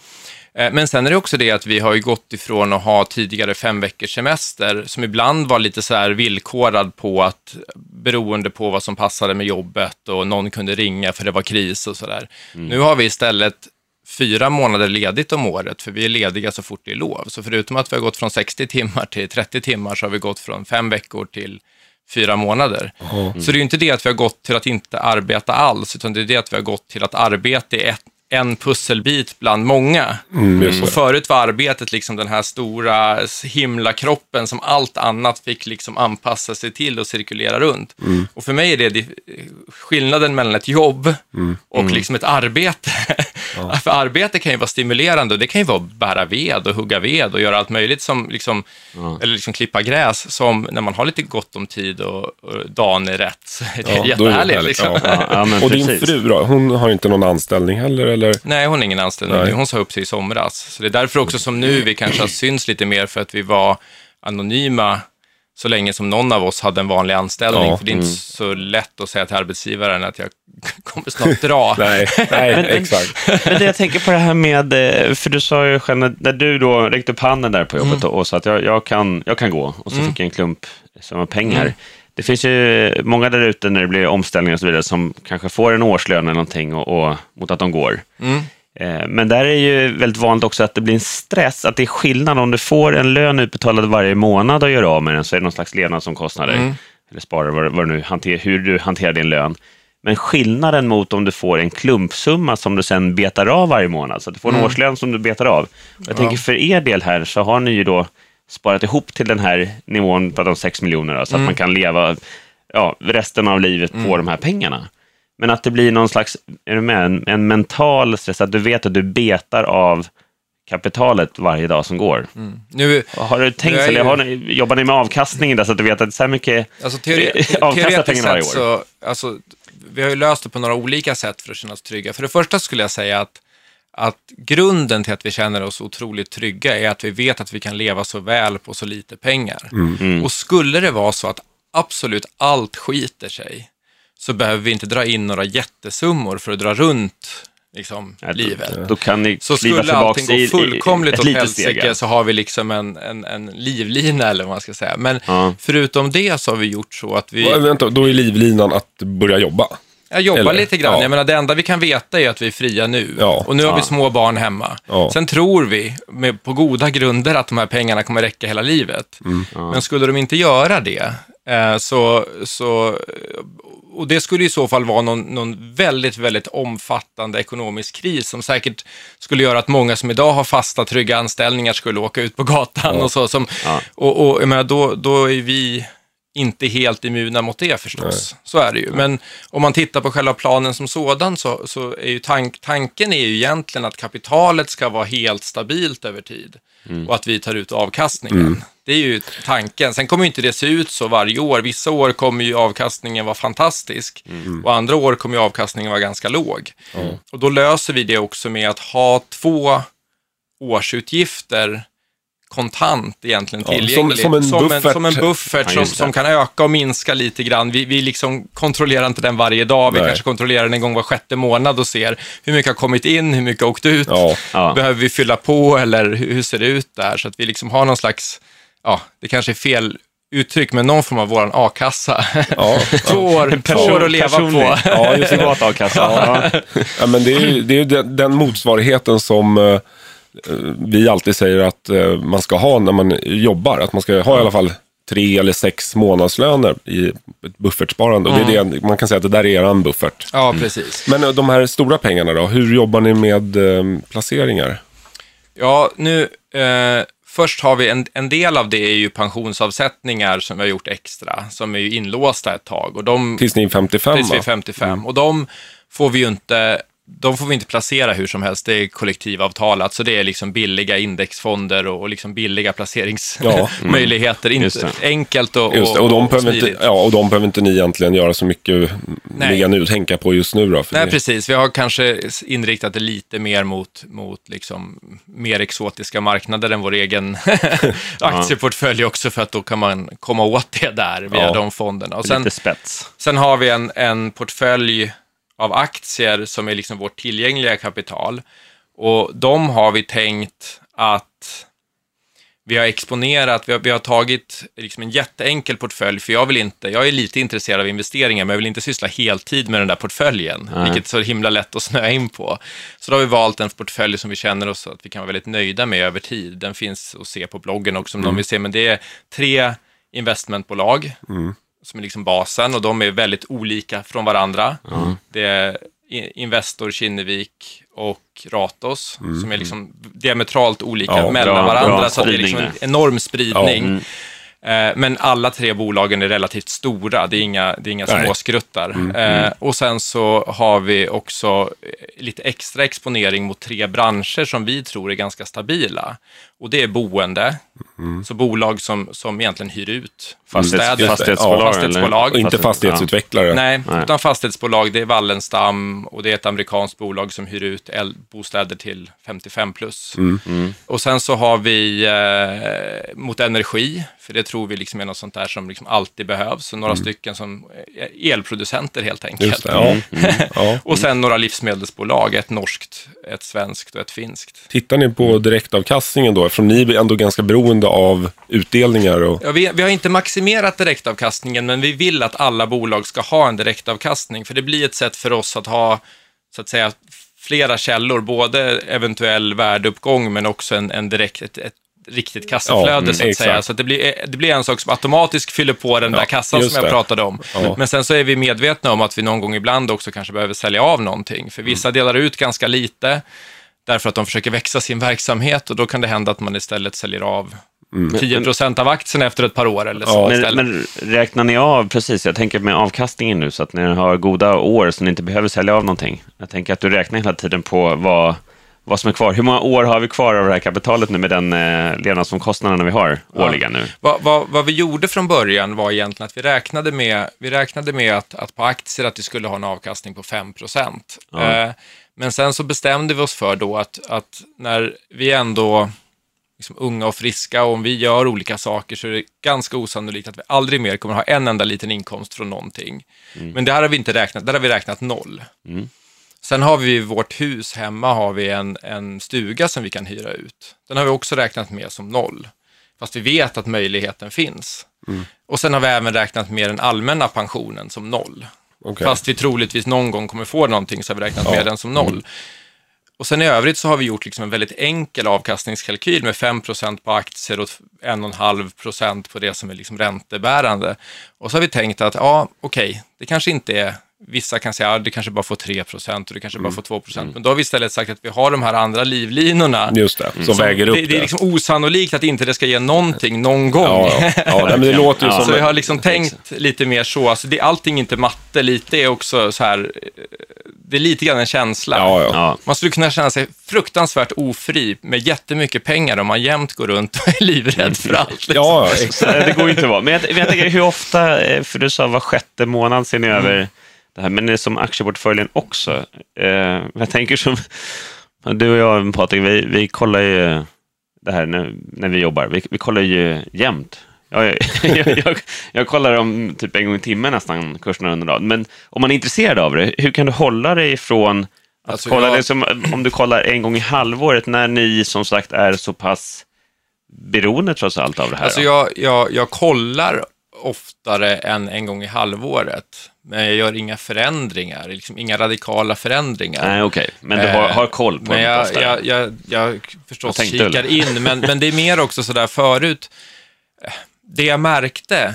[SPEAKER 1] Eh, men sen är det också det att vi har ju gått ifrån att ha tidigare fem veckors semester, som ibland var lite så här villkorad på att beroende på vad som passade med jobbet och någon kunde ringa för det var kris och sådär. Mm. Nu har vi istället fyra månader ledigt om året, för vi är lediga så fort det är lov. Så förutom att vi har gått från 60 timmar till 30 timmar så har vi gått från fem veckor till fyra månader. Mm. Så det är ju inte det att vi har gått till att inte arbeta alls, utan det är det att vi har gått till att arbeta i ett, en pusselbit bland många. Mm, och förut var arbetet liksom den här stora himlakroppen som allt annat fick liksom anpassa sig till och cirkulera runt. Mm. Och för mig är det skillnaden mellan ett jobb mm. och mm. liksom ett arbete. Ja. för arbete kan ju vara stimulerande och det kan ju vara att bära ved och hugga ved och göra allt möjligt som liksom, ja. eller liksom klippa gräs som när man har lite gott om tid och, och dagen är rätt. Det är ja, jättehärligt. Liksom.
[SPEAKER 2] Ja. och din fru då, hon har inte någon anställning heller? Eller?
[SPEAKER 1] Nej, hon har ingen anställning Nej. Hon sa upp sig i somras. Så det är därför också som nu vi kanske har syns lite mer för att vi var anonyma så länge som någon av oss hade en vanlig anställning. Ja, för det är inte mm. så lätt att säga till arbetsgivaren att jag kommer snart dra.
[SPEAKER 2] nej, nej exakt.
[SPEAKER 3] Men det jag tänker på det här med, eh, för du sa ju själv, när du då räckte upp handen där på jobbet mm. och sa att jag, jag, kan, jag kan gå och så mm. fick jag en klump som pengar. Mm. Det finns ju många där ute när det blir omställningar och så vidare som kanske får en årslön eller någonting och, och mot att de går. Eh, men där är ju väldigt vanligt också att det blir en stress, att det är skillnad om du får en lön utbetalad varje månad och gör av med den, så är det någon slags levnadsomkostnader, mm. eller sparar, vad, vad nu hanter, hur du hanterar din lön. Men skillnaden mot om du får en klumpsumma som du sen betar av varje månad, så att du får en mm. årslön som du betar av. Jag ja. tänker för er del här så har ni ju då sparat ihop till den här nivån på de 6 miljoner, så att mm. man kan leva ja, resten av livet på mm. de här pengarna. Men att det blir någon slags, är du med, en, en mental stress, att du vet att du betar av kapitalet varje dag som går. Mm. Nu, har du tänkt, eller ju... har ni, jobbar ni med avkastningen där så att du vet att så här mycket alltså, teori avkastar pengarna varje år? Så,
[SPEAKER 1] alltså, vi har ju löst det på några olika sätt för att känna oss trygga. För det första skulle jag säga att, att grunden till att vi känner oss otroligt trygga är att vi vet att vi kan leva så väl på så lite pengar. Mm. Mm. Och skulle det vara så att absolut allt skiter sig, så behöver vi inte dra in några jättesummor för att dra runt liksom, ja, livet.
[SPEAKER 3] Då, då kan ni
[SPEAKER 1] så skulle allting gå fullkomligt åt helsike så har vi liksom en, en, en livlina eller vad man ska säga. Men ja. förutom det så har vi gjort så att vi...
[SPEAKER 2] Vänta, då är livlinan att börja jobba?
[SPEAKER 1] Jag jobbar Eller, lite grann. Ja. Jag menar, det enda vi kan veta är att vi är fria nu. Ja. Och nu har vi små barn hemma. Ja. Sen tror vi, med, på goda grunder, att de här pengarna kommer räcka hela livet. Mm. Men skulle de inte göra det, så, så och det skulle i så fall vara någon, någon, väldigt, väldigt omfattande ekonomisk kris som säkert skulle göra att många som idag har fasta, trygga anställningar skulle åka ut på gatan ja. och så. Som, ja. Och, och jag menar, då, då är vi inte helt immuna mot det förstås. Nej. Så är det ju. Men om man tittar på själva planen som sådan så, så är ju tank, tanken är ju egentligen att kapitalet ska vara helt stabilt över tid mm. och att vi tar ut avkastningen. Mm. Det är ju tanken. Sen kommer ju inte det se ut så varje år. Vissa år kommer ju avkastningen vara fantastisk mm. och andra år kommer ju avkastningen vara ganska låg. Och då löser vi det också med att ha två årsutgifter kontant egentligen tillgänglig.
[SPEAKER 2] som, som, en
[SPEAKER 1] som,
[SPEAKER 2] en,
[SPEAKER 1] som en buffert som, som, kan öka och minska lite grann. Vi, vi liksom kontrollerar inte den varje dag, vi Nej. kanske kontrollerar den en gång var sjätte månad och ser hur mycket har kommit in, hur mycket har åkt ut, ja. behöver vi fylla på eller hur, hur ser det ut där? Så att vi liksom har någon slags, ja, det kanske är fel uttryck, men någon form av vår a-kassa. Ja, två, år, två år att leva personlig. på.
[SPEAKER 3] Ja, just privat a-kassa.
[SPEAKER 2] Ja. ja. men det är ju, det är den, den motsvarigheten som eh, vi alltid säger att eh, man ska ha när man jobbar. Att man ska ha i alla fall tre eller sex månadslöner i ett buffertsparande. Mm. det är det, man kan säga att det där är er buffert.
[SPEAKER 1] Ja, precis.
[SPEAKER 2] Men eh, de här stora pengarna då, hur jobbar ni med eh, placeringar?
[SPEAKER 1] Ja, nu, eh, först har vi en, en del av det är ju pensionsavsättningar som vi har gjort extra, som är ju inlåsta ett tag. Och de,
[SPEAKER 2] tills ni är 55
[SPEAKER 1] Tills vi är 55. Mm. Och de får vi ju inte de får vi inte placera hur som helst, det är kollektivavtalat, så det är liksom billiga indexfonder och, och liksom billiga placeringsmöjligheter. Ja, mm. inte enkelt och,
[SPEAKER 2] och, och, de och inte, Ja, och de behöver inte ni egentligen göra så mycket, ligga nu, tänka på just nu då.
[SPEAKER 1] Nej,
[SPEAKER 2] det...
[SPEAKER 1] precis. Vi har kanske inriktat det lite mer mot, mot liksom mer exotiska marknader än vår egen aktieportfölj också, för att då kan man komma åt det där via ja, de fonderna.
[SPEAKER 3] Och sen, lite spets.
[SPEAKER 1] Sen har vi en, en portfölj av aktier som är liksom vårt tillgängliga kapital. Och de har vi tänkt att vi har exponerat, vi har, vi har tagit liksom en jätteenkel portfölj, för jag vill inte, jag är lite intresserad av investeringar, men jag vill inte syssla heltid med den där portföljen, Nej. vilket är så himla lätt att snöa in på. Så då har vi valt en portfölj som vi känner oss att vi kan vara väldigt nöjda med över tid. Den finns att se på bloggen också om mm. någon vill se, men det är tre investmentbolag. Mm som är liksom basen och de är väldigt olika från varandra. Mm. Det är Investor Kinnevik och Ratos mm. som är liksom diametralt olika ja, mellan bra, varandra. Bra så det är liksom en enorm spridning. Ja. Mm. Eh, men alla tre bolagen är relativt stora, det är inga, det är inga småskruttar. Mm, eh, mm. Och sen så har vi också lite extra exponering mot tre branscher som vi tror är ganska stabila. Och det är boende, mm. så bolag som, som egentligen hyr ut
[SPEAKER 3] fastighetsbolag. Fastighetsbolag,
[SPEAKER 1] ja, fastighetsbolag.
[SPEAKER 2] Och inte fastighetsutvecklare.
[SPEAKER 1] Nej, Nej, utan fastighetsbolag, det är Wallenstam och det är ett amerikanskt bolag som hyr ut bostäder till 55 plus. Mm. Mm. Och sen så har vi eh, mot energi, för det tror vi liksom är något sånt där som liksom alltid behövs. Så några mm. stycken som eh, elproducenter helt enkelt. Det, ja. Mm. och sen några livsmedelsbolag, ett norskt, ett svenskt och ett finskt.
[SPEAKER 2] Tittar ni på direktavkastningen då? Eftersom ni är ändå ganska beroende av utdelningar. Och...
[SPEAKER 1] Ja, vi, vi har inte maximerat direktavkastningen, men vi vill att alla bolag ska ha en direktavkastning, för det blir ett sätt för oss att ha, så att säga, flera källor, både eventuell värdeuppgång, men också en, en direkt, ett, ett riktigt kassaflöde ja, så att säga. Så att det, blir, det blir en sak som automatiskt fyller på den ja, där kassan som jag det. pratade om. Ja. Men sen så är vi medvetna om att vi någon gång ibland också kanske behöver sälja av någonting. För vissa mm. delar ut ganska lite, därför att de försöker växa sin verksamhet och då kan det hända att man istället säljer av Mm. 10 procent av aktien efter ett par år eller så.
[SPEAKER 3] Ja, men, men, räknar ni av, precis, jag tänker med avkastningen nu, så att ni har goda år så ni inte behöver sälja av någonting. Jag tänker att du räknar hela tiden på vad, vad som är kvar. Hur många år har vi kvar av det här kapitalet nu med den eh, levnadsomkostnaderna vi har årligen nu?
[SPEAKER 1] Vad, vad, vad, vi gjorde från början var egentligen att vi räknade med, vi räknade med att, att på aktier att vi skulle ha en avkastning på 5 procent. Ja. Eh, men sen så bestämde vi oss för då att, att när vi ändå liksom unga och friska och om vi gör olika saker så är det ganska osannolikt att vi aldrig mer kommer ha en enda liten inkomst från någonting. Mm. Men det här har vi inte räknat, där har vi räknat noll. Mm. Sen har vi i vårt hus hemma har vi en, en stuga som vi kan hyra ut. Den har vi också räknat med som noll. Fast vi vet att möjligheten finns. Mm. Och sen har vi även räknat med den allmänna pensionen som noll. Okay. Fast vi troligtvis någon gång kommer få någonting så har vi räknat ja. med den som noll. Mm. Och sen i övrigt så har vi gjort liksom en väldigt enkel avkastningskalkyl med 5% på aktier och 1,5% på det som är liksom räntebärande. Och så har vi tänkt att, ja, okej, okay, det kanske inte är vissa kan säga att det kanske bara får 3 procent och det kanske bara får 2 procent. Men då har vi istället sagt att vi har de här andra livlinorna.
[SPEAKER 2] Just det, som väger upp
[SPEAKER 1] det. Det är liksom osannolikt att inte det ska ge någonting någon gång.
[SPEAKER 2] Ja, ja. ja men det låter ju
[SPEAKER 1] Så
[SPEAKER 2] som...
[SPEAKER 1] vi har liksom tänkt lite mer så. Alltså det, allting är inte matte, lite är också så här, eh, det är lite grann en känsla.
[SPEAKER 2] Ja, ja.
[SPEAKER 1] Man skulle kunna känna sig fruktansvärt ofri med jättemycket pengar om man jämt går runt och är livrädd för allt. Liksom.
[SPEAKER 2] Ja, ja,
[SPEAKER 3] Så det går ju inte att vara. Men jag, men jag tänker, hur ofta, eh, för du sa var sjätte månad ser ni över det här, men det är som aktieportföljen också. Eh, jag tänker som, du och jag Patrik, vi, vi kollar ju det här när, när vi jobbar. Vi, vi kollar ju jämt. Jag, jag, jag, jag kollar om typ en gång i timmen nästan kurserna under dagen. Men om man är intresserad av det, hur kan du hålla dig ifrån att
[SPEAKER 1] Alltså,
[SPEAKER 3] kolla
[SPEAKER 1] jag-
[SPEAKER 3] det som, om du kollar en gång i halvåret när ni som sagt är så pass beroende trots allt av det här?
[SPEAKER 1] Alltså jag, jag, jag kollar oftare än en gång i halvåret, men jag gör inga förändringar, liksom inga radikala förändringar.
[SPEAKER 3] Nej, okej. Men du har, har koll på
[SPEAKER 1] men
[SPEAKER 3] det?
[SPEAKER 1] jag, jag, jag, jag förstås
[SPEAKER 3] tänkte
[SPEAKER 1] kikar
[SPEAKER 3] du?
[SPEAKER 1] in, men, men det är mer också sådär förut. eh, Det jag märkte,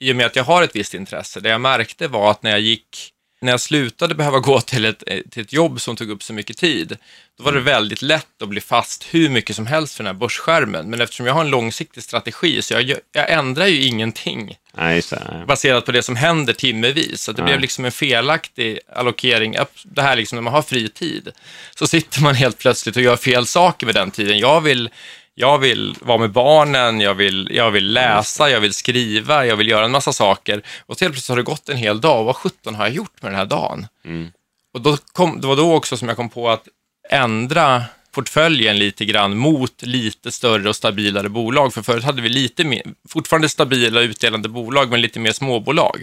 [SPEAKER 1] i och med att jag har ett visst intresse, det jag märkte var att när jag gick, när jag slutade behöva gå till ett, eh, till ett jobb som tog upp så mycket tid, då var det väldigt lätt att bli fast hur mycket som helst för den här börsskärmen. Men eftersom jag har en långsiktig strategi, så jag, jag ändrar ju ingenting
[SPEAKER 3] Nej,
[SPEAKER 1] baserat på det som händer timmevis. Så det
[SPEAKER 3] Nej.
[SPEAKER 1] blev liksom en felaktig allokering. Det här liksom när man har fri tid, så sitter man helt plötsligt och gör fel saker med den tiden. Jag vill, jag vill vara med barnen, jag vill, jag vill läsa, jag vill skriva, jag vill göra en massa saker. Och så helt plötsligt har det gått en hel dag. Vad sjutton har jag gjort med den här dagen?
[SPEAKER 3] Mm.
[SPEAKER 1] Och då kom, det var då också som jag kom på att ändra portföljen lite grann mot lite större och stabilare bolag. För förut hade vi lite mer, fortfarande stabila utdelande bolag, men lite mer småbolag.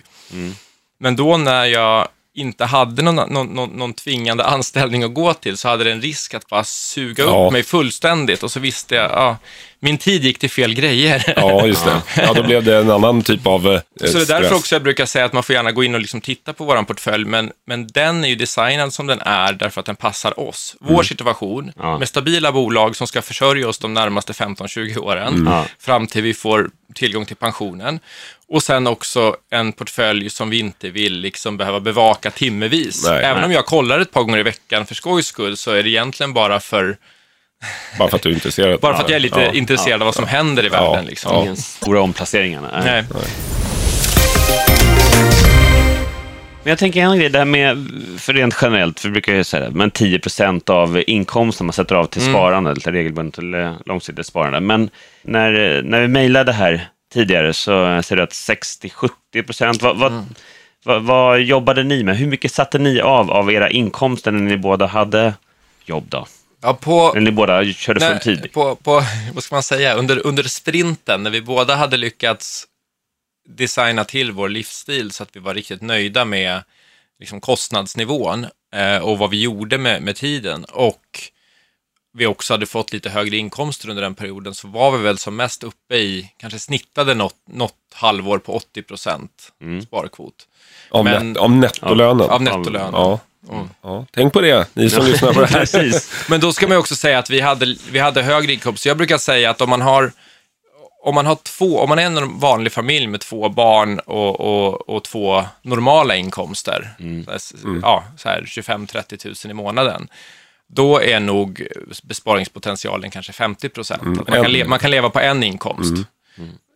[SPEAKER 1] Men då när jag inte hade någon, någon, någon, någon tvingande anställning att gå till så hade det en risk att bara suga
[SPEAKER 2] Ja.
[SPEAKER 1] upp mig fullständigt och så visste jag, ja, min tid gick till fel grejer.
[SPEAKER 2] ja, just det. Ja, då blev det en annan typ av eh,
[SPEAKER 1] Så det är därför också jag brukar säga att man får gärna gå in och liksom titta på vår portfölj, men, men den är ju designad som den är därför att den passar oss. Vår situation,
[SPEAKER 3] Ja.
[SPEAKER 1] med stabila bolag som ska försörja oss de närmaste 15-20 åren,
[SPEAKER 3] Ja.
[SPEAKER 1] fram till vi får tillgång till pensionen. Och sen också en portfölj som vi inte vill liksom behöva bevaka timmevis.
[SPEAKER 2] Nej.
[SPEAKER 1] Även
[SPEAKER 3] Nej.
[SPEAKER 1] om jag kollar ett par gånger i veckan för skojs skull, så är det egentligen bara för,
[SPEAKER 2] Bara för att du är intresserad.
[SPEAKER 1] bara för att jag är lite
[SPEAKER 2] Ja.
[SPEAKER 1] intresserad av vad som händer i världen. Liksom.
[SPEAKER 2] Ja.
[SPEAKER 3] Inga stora omplaceringar. Nej.
[SPEAKER 1] Nej.
[SPEAKER 3] Men jag tänker en grej, det här med, för rent generellt, för vi brukar ju säga det, men 10 procent av inkomsten man sätter av till
[SPEAKER 1] Mm.
[SPEAKER 3] sparande, till regelbundet eller långsiktigt sparande. Men när, när vi mejlade här tidigare så ser du att 60-70 procent, vad, vad,
[SPEAKER 1] Mm.
[SPEAKER 3] vad, vad jobbade ni med? Hur mycket satte ni av av era inkomster när ni båda hade jobb då?
[SPEAKER 1] Ja, på,
[SPEAKER 3] När ni båda körde full
[SPEAKER 1] Nej,
[SPEAKER 3] tid?
[SPEAKER 1] På, på, vad ska man säga, under, under sprinten, när vi båda hade lyckats designa till vår livsstil så att vi var riktigt nöjda med liksom, kostnadsnivån eh, och vad vi gjorde med, med tiden och vi också hade fått lite högre inkomster under den perioden så var vi väl som mest uppe i, kanske snittade något, något halvår på 80 procent
[SPEAKER 3] Mm.
[SPEAKER 1] sparkvot
[SPEAKER 2] Om,
[SPEAKER 1] Men-
[SPEAKER 2] net, om nettolönen.
[SPEAKER 1] av nettolönen.
[SPEAKER 2] Ja.
[SPEAKER 1] Mm.
[SPEAKER 2] ja. Tänk på det, ni som lyssnar på det här.
[SPEAKER 1] Men då ska man ju också säga att vi hade, vi hade högre inkomst. Jag brukar säga att om man har, om man har två, om man är en vanlig familj med två barn och, och, och två normala inkomster, så här, ja, så här 25-30 000 i månaden, då är nog besparingspotentialen kanske 50 procent. man, kan man kan leva på en inkomst.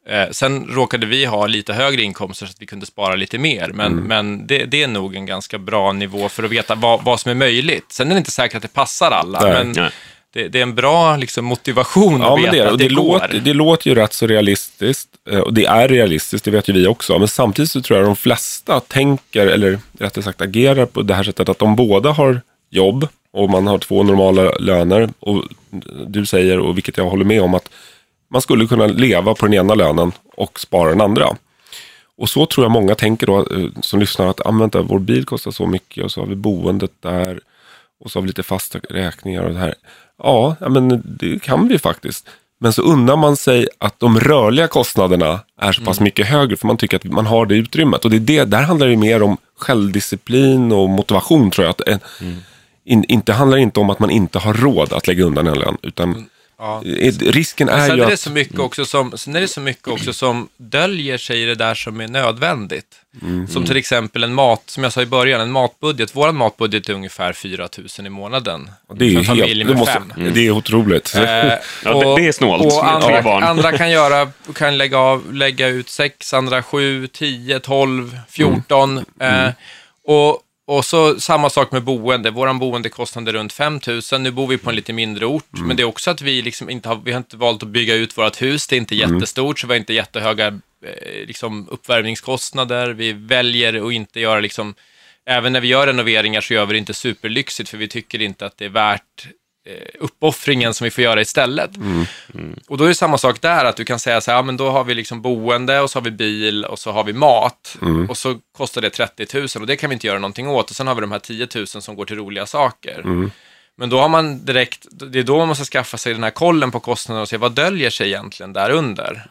[SPEAKER 1] Eh, sen råkade vi ha lite högre inkomster så att vi kunde spara lite mer, men, men det, det är nog en ganska bra nivå för att veta vad, vad som är möjligt. Sen är det inte säkert att det passar alla,
[SPEAKER 2] Nej.
[SPEAKER 1] men
[SPEAKER 3] Nej.
[SPEAKER 1] Det, det är en bra liksom, motivation
[SPEAKER 2] Ja,
[SPEAKER 1] att veta
[SPEAKER 2] det,
[SPEAKER 1] att det,
[SPEAKER 2] det,
[SPEAKER 1] går.
[SPEAKER 2] låter, det låter ju rätt så realistiskt. eh, Och det är realistiskt, det vet ju vi också. Men samtidigt så tror jag de flesta tänker, eller rättare sagt agerar på det här sättet att de båda har jobb och man har två normala löner. Och du säger, och vilket jag håller med om, att man skulle kunna leva på den ena lönen och spara den andra. Och så tror jag många tänker då, eh, som lyssnar, att ah, vänta, vår bil kostar så mycket och så har vi boendet där och så har vi lite fasta räkningar och det här. Ja, men det kan vi faktiskt. Men så undrar man sig att de rörliga kostnaderna är så pass mycket högre för man tycker att man har det utrymmet. Och det är det, där handlar det mer om självdisciplin och motivation tror jag. Att, en, in, inte handlar inte om att man inte har råd att lägga undan en lön, utan Ja. Risken är
[SPEAKER 1] sen
[SPEAKER 2] ju
[SPEAKER 1] är det så mycket också som, sen är det så mycket också som döljer sig i det där som är nödvändigt.
[SPEAKER 2] Mm.
[SPEAKER 1] Som till exempel en mat, som jag sa i början, en matbudget. Vår matbudget är ungefär 4 000 i månaden.
[SPEAKER 2] Det är
[SPEAKER 1] för en familj
[SPEAKER 2] helt...
[SPEAKER 1] med
[SPEAKER 2] Det, måste,
[SPEAKER 1] fem.
[SPEAKER 2] det är otroligt.
[SPEAKER 1] Eh,
[SPEAKER 3] Ja, det- det är snålt
[SPEAKER 1] Och andra,
[SPEAKER 3] barn.
[SPEAKER 1] andra kan, göra, kan lägga, av, lägga ut 6, andra 7, 10, 12, 14.
[SPEAKER 2] Mm.
[SPEAKER 1] Eh, och, och så samma sak med boende. Vår boendekostnad är runt 5 000. Nu bor vi på en lite mindre ort,
[SPEAKER 2] Mm.
[SPEAKER 1] men det är också att vi, liksom inte har, vi har inte valt att bygga ut vårt hus. Det är inte
[SPEAKER 2] Mm.
[SPEAKER 1] jättestort, så vi har inte jättehöga eh, liksom, uppvärmningskostnader. Vi väljer att inte göra, liksom, även när vi gör renoveringar så gör vi det inte superlyxigt, för vi tycker inte att det är värt uppoffringen som vi får göra istället. Och då är det samma sak där, att du kan säga så här, ja, men då har vi liksom boende och så har vi bil och så har vi mat. Och så kostar det 30 000 och det kan vi inte göra någonting åt. Och sen har vi de här 10 000 som går till roliga saker. Men då har man direkt, det är då man måste skaffa sig den här kollen på kostnaderna och se vad döljer sig egentligen där under.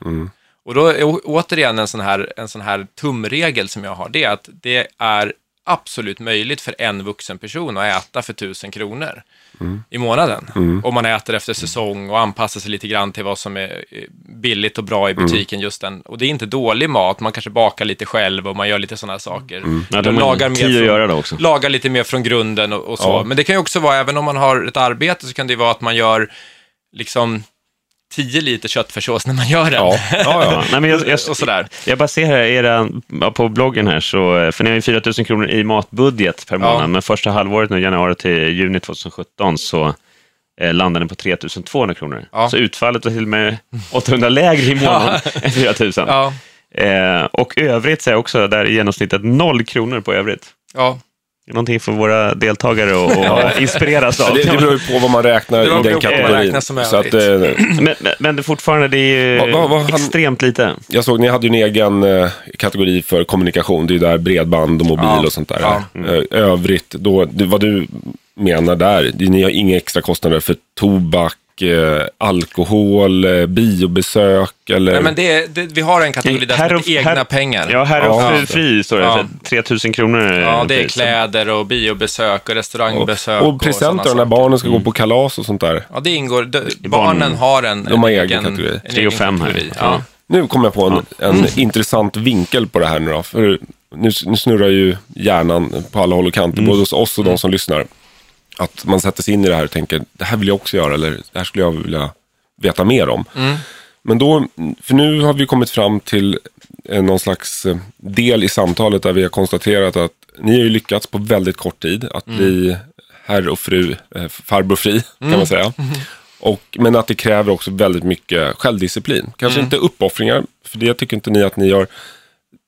[SPEAKER 1] Och då är återigen en sån, här, en sån här tumregel som jag har, det är att det är absolut möjligt för en vuxen person att äta för tusen kronor i månaden. Om man äter efter säsong och anpassar sig lite grann till vad som är eh, billigt och bra i butiken just den. Och det är inte dålig mat, man kanske bakar lite själv och man gör lite sådana saker.
[SPEAKER 3] Ja,
[SPEAKER 1] De lagar mer från-
[SPEAKER 3] göra det också.
[SPEAKER 1] laga lite mer från grunden och, och så.
[SPEAKER 2] Ja.
[SPEAKER 1] Men det kan ju också vara, även om man har ett arbete, så kan det ju vara att man gör liksom 10 liter köttfärssås när man gör den.
[SPEAKER 2] Ja, ja, ja.
[SPEAKER 3] Ja, nej, men jag, jag,
[SPEAKER 1] och sådär.
[SPEAKER 3] jag bara ser här, era, ja, på bloggen här, så, för ni har ju 4 000 kronor i matbudget per
[SPEAKER 1] Ja.
[SPEAKER 3] månad, men första halvåret, nu, januari till juni 2017, så eh, landar den på 3 200 kronor.
[SPEAKER 1] Ja.
[SPEAKER 3] Så utfallet var till och med 800 lägre i månaden än 4 000.
[SPEAKER 1] Ja,
[SPEAKER 3] Eh, och övrigt så är också där i genomsnittet 0 kronor på övrigt.
[SPEAKER 1] ja.
[SPEAKER 3] Någonting för våra deltagare att inspireras av.
[SPEAKER 2] Det, det beror ju på vad man räknar i den kategorin. Så att, eh,
[SPEAKER 3] men, men, men det fortfarande, det är ju
[SPEAKER 2] vad- vad han-
[SPEAKER 3] extremt lite.
[SPEAKER 2] jag såg, ni hade ju en egen eh, kategori för kommunikation. Det är ju där bredband och mobil
[SPEAKER 1] Ja.
[SPEAKER 2] och sånt där.
[SPEAKER 1] Ja.
[SPEAKER 2] Eh, övrigt, då, det, vad du menar där, ni har inga extra kostnader för tobak, eh, alkohol, eh, biobesök eller...
[SPEAKER 1] Nej, men det, är- det, vi har en kategori där som
[SPEAKER 3] Herr och-
[SPEAKER 1] heter egna
[SPEAKER 3] herr-
[SPEAKER 1] pengar.
[SPEAKER 3] Ja, här och
[SPEAKER 2] Ja.
[SPEAKER 3] fru fri står det.
[SPEAKER 1] Ja.
[SPEAKER 3] 3 000 kronor.
[SPEAKER 1] Ja, det är kläder och biobesök och restaurangbesök.
[SPEAKER 2] och presenter
[SPEAKER 1] sådana
[SPEAKER 2] när barnen ska gå på kalas och sånt där.
[SPEAKER 1] Ja, det ingår. De,
[SPEAKER 3] barn-
[SPEAKER 1] barnen har en,
[SPEAKER 2] De har
[SPEAKER 1] en
[SPEAKER 2] egen kategori.
[SPEAKER 1] en
[SPEAKER 3] Tre och
[SPEAKER 1] egen
[SPEAKER 3] fem här.
[SPEAKER 1] kategori.
[SPEAKER 3] Ja.
[SPEAKER 2] Nu kom jag på en, en intressant vinkel på det här nu då. För nu, nu snurrar ju hjärnan på alla håll och kanter, både hos oss och de som lyssnar. Att man sätter sig in i det här och tänker, det här vill jag också göra, eller det här skulle jag vilja veta mer om. Men då, för nu har vi kommit fram till eh, någon slags eh, del i samtalet där vi har konstaterat att ni har ju lyckats på väldigt kort tid att bli herr och fru, eh, farbror fri kan man säga. Och, men att det kräver också väldigt mycket självdisciplin. Kanske inte uppoffringar, för det tycker inte ni att ni gör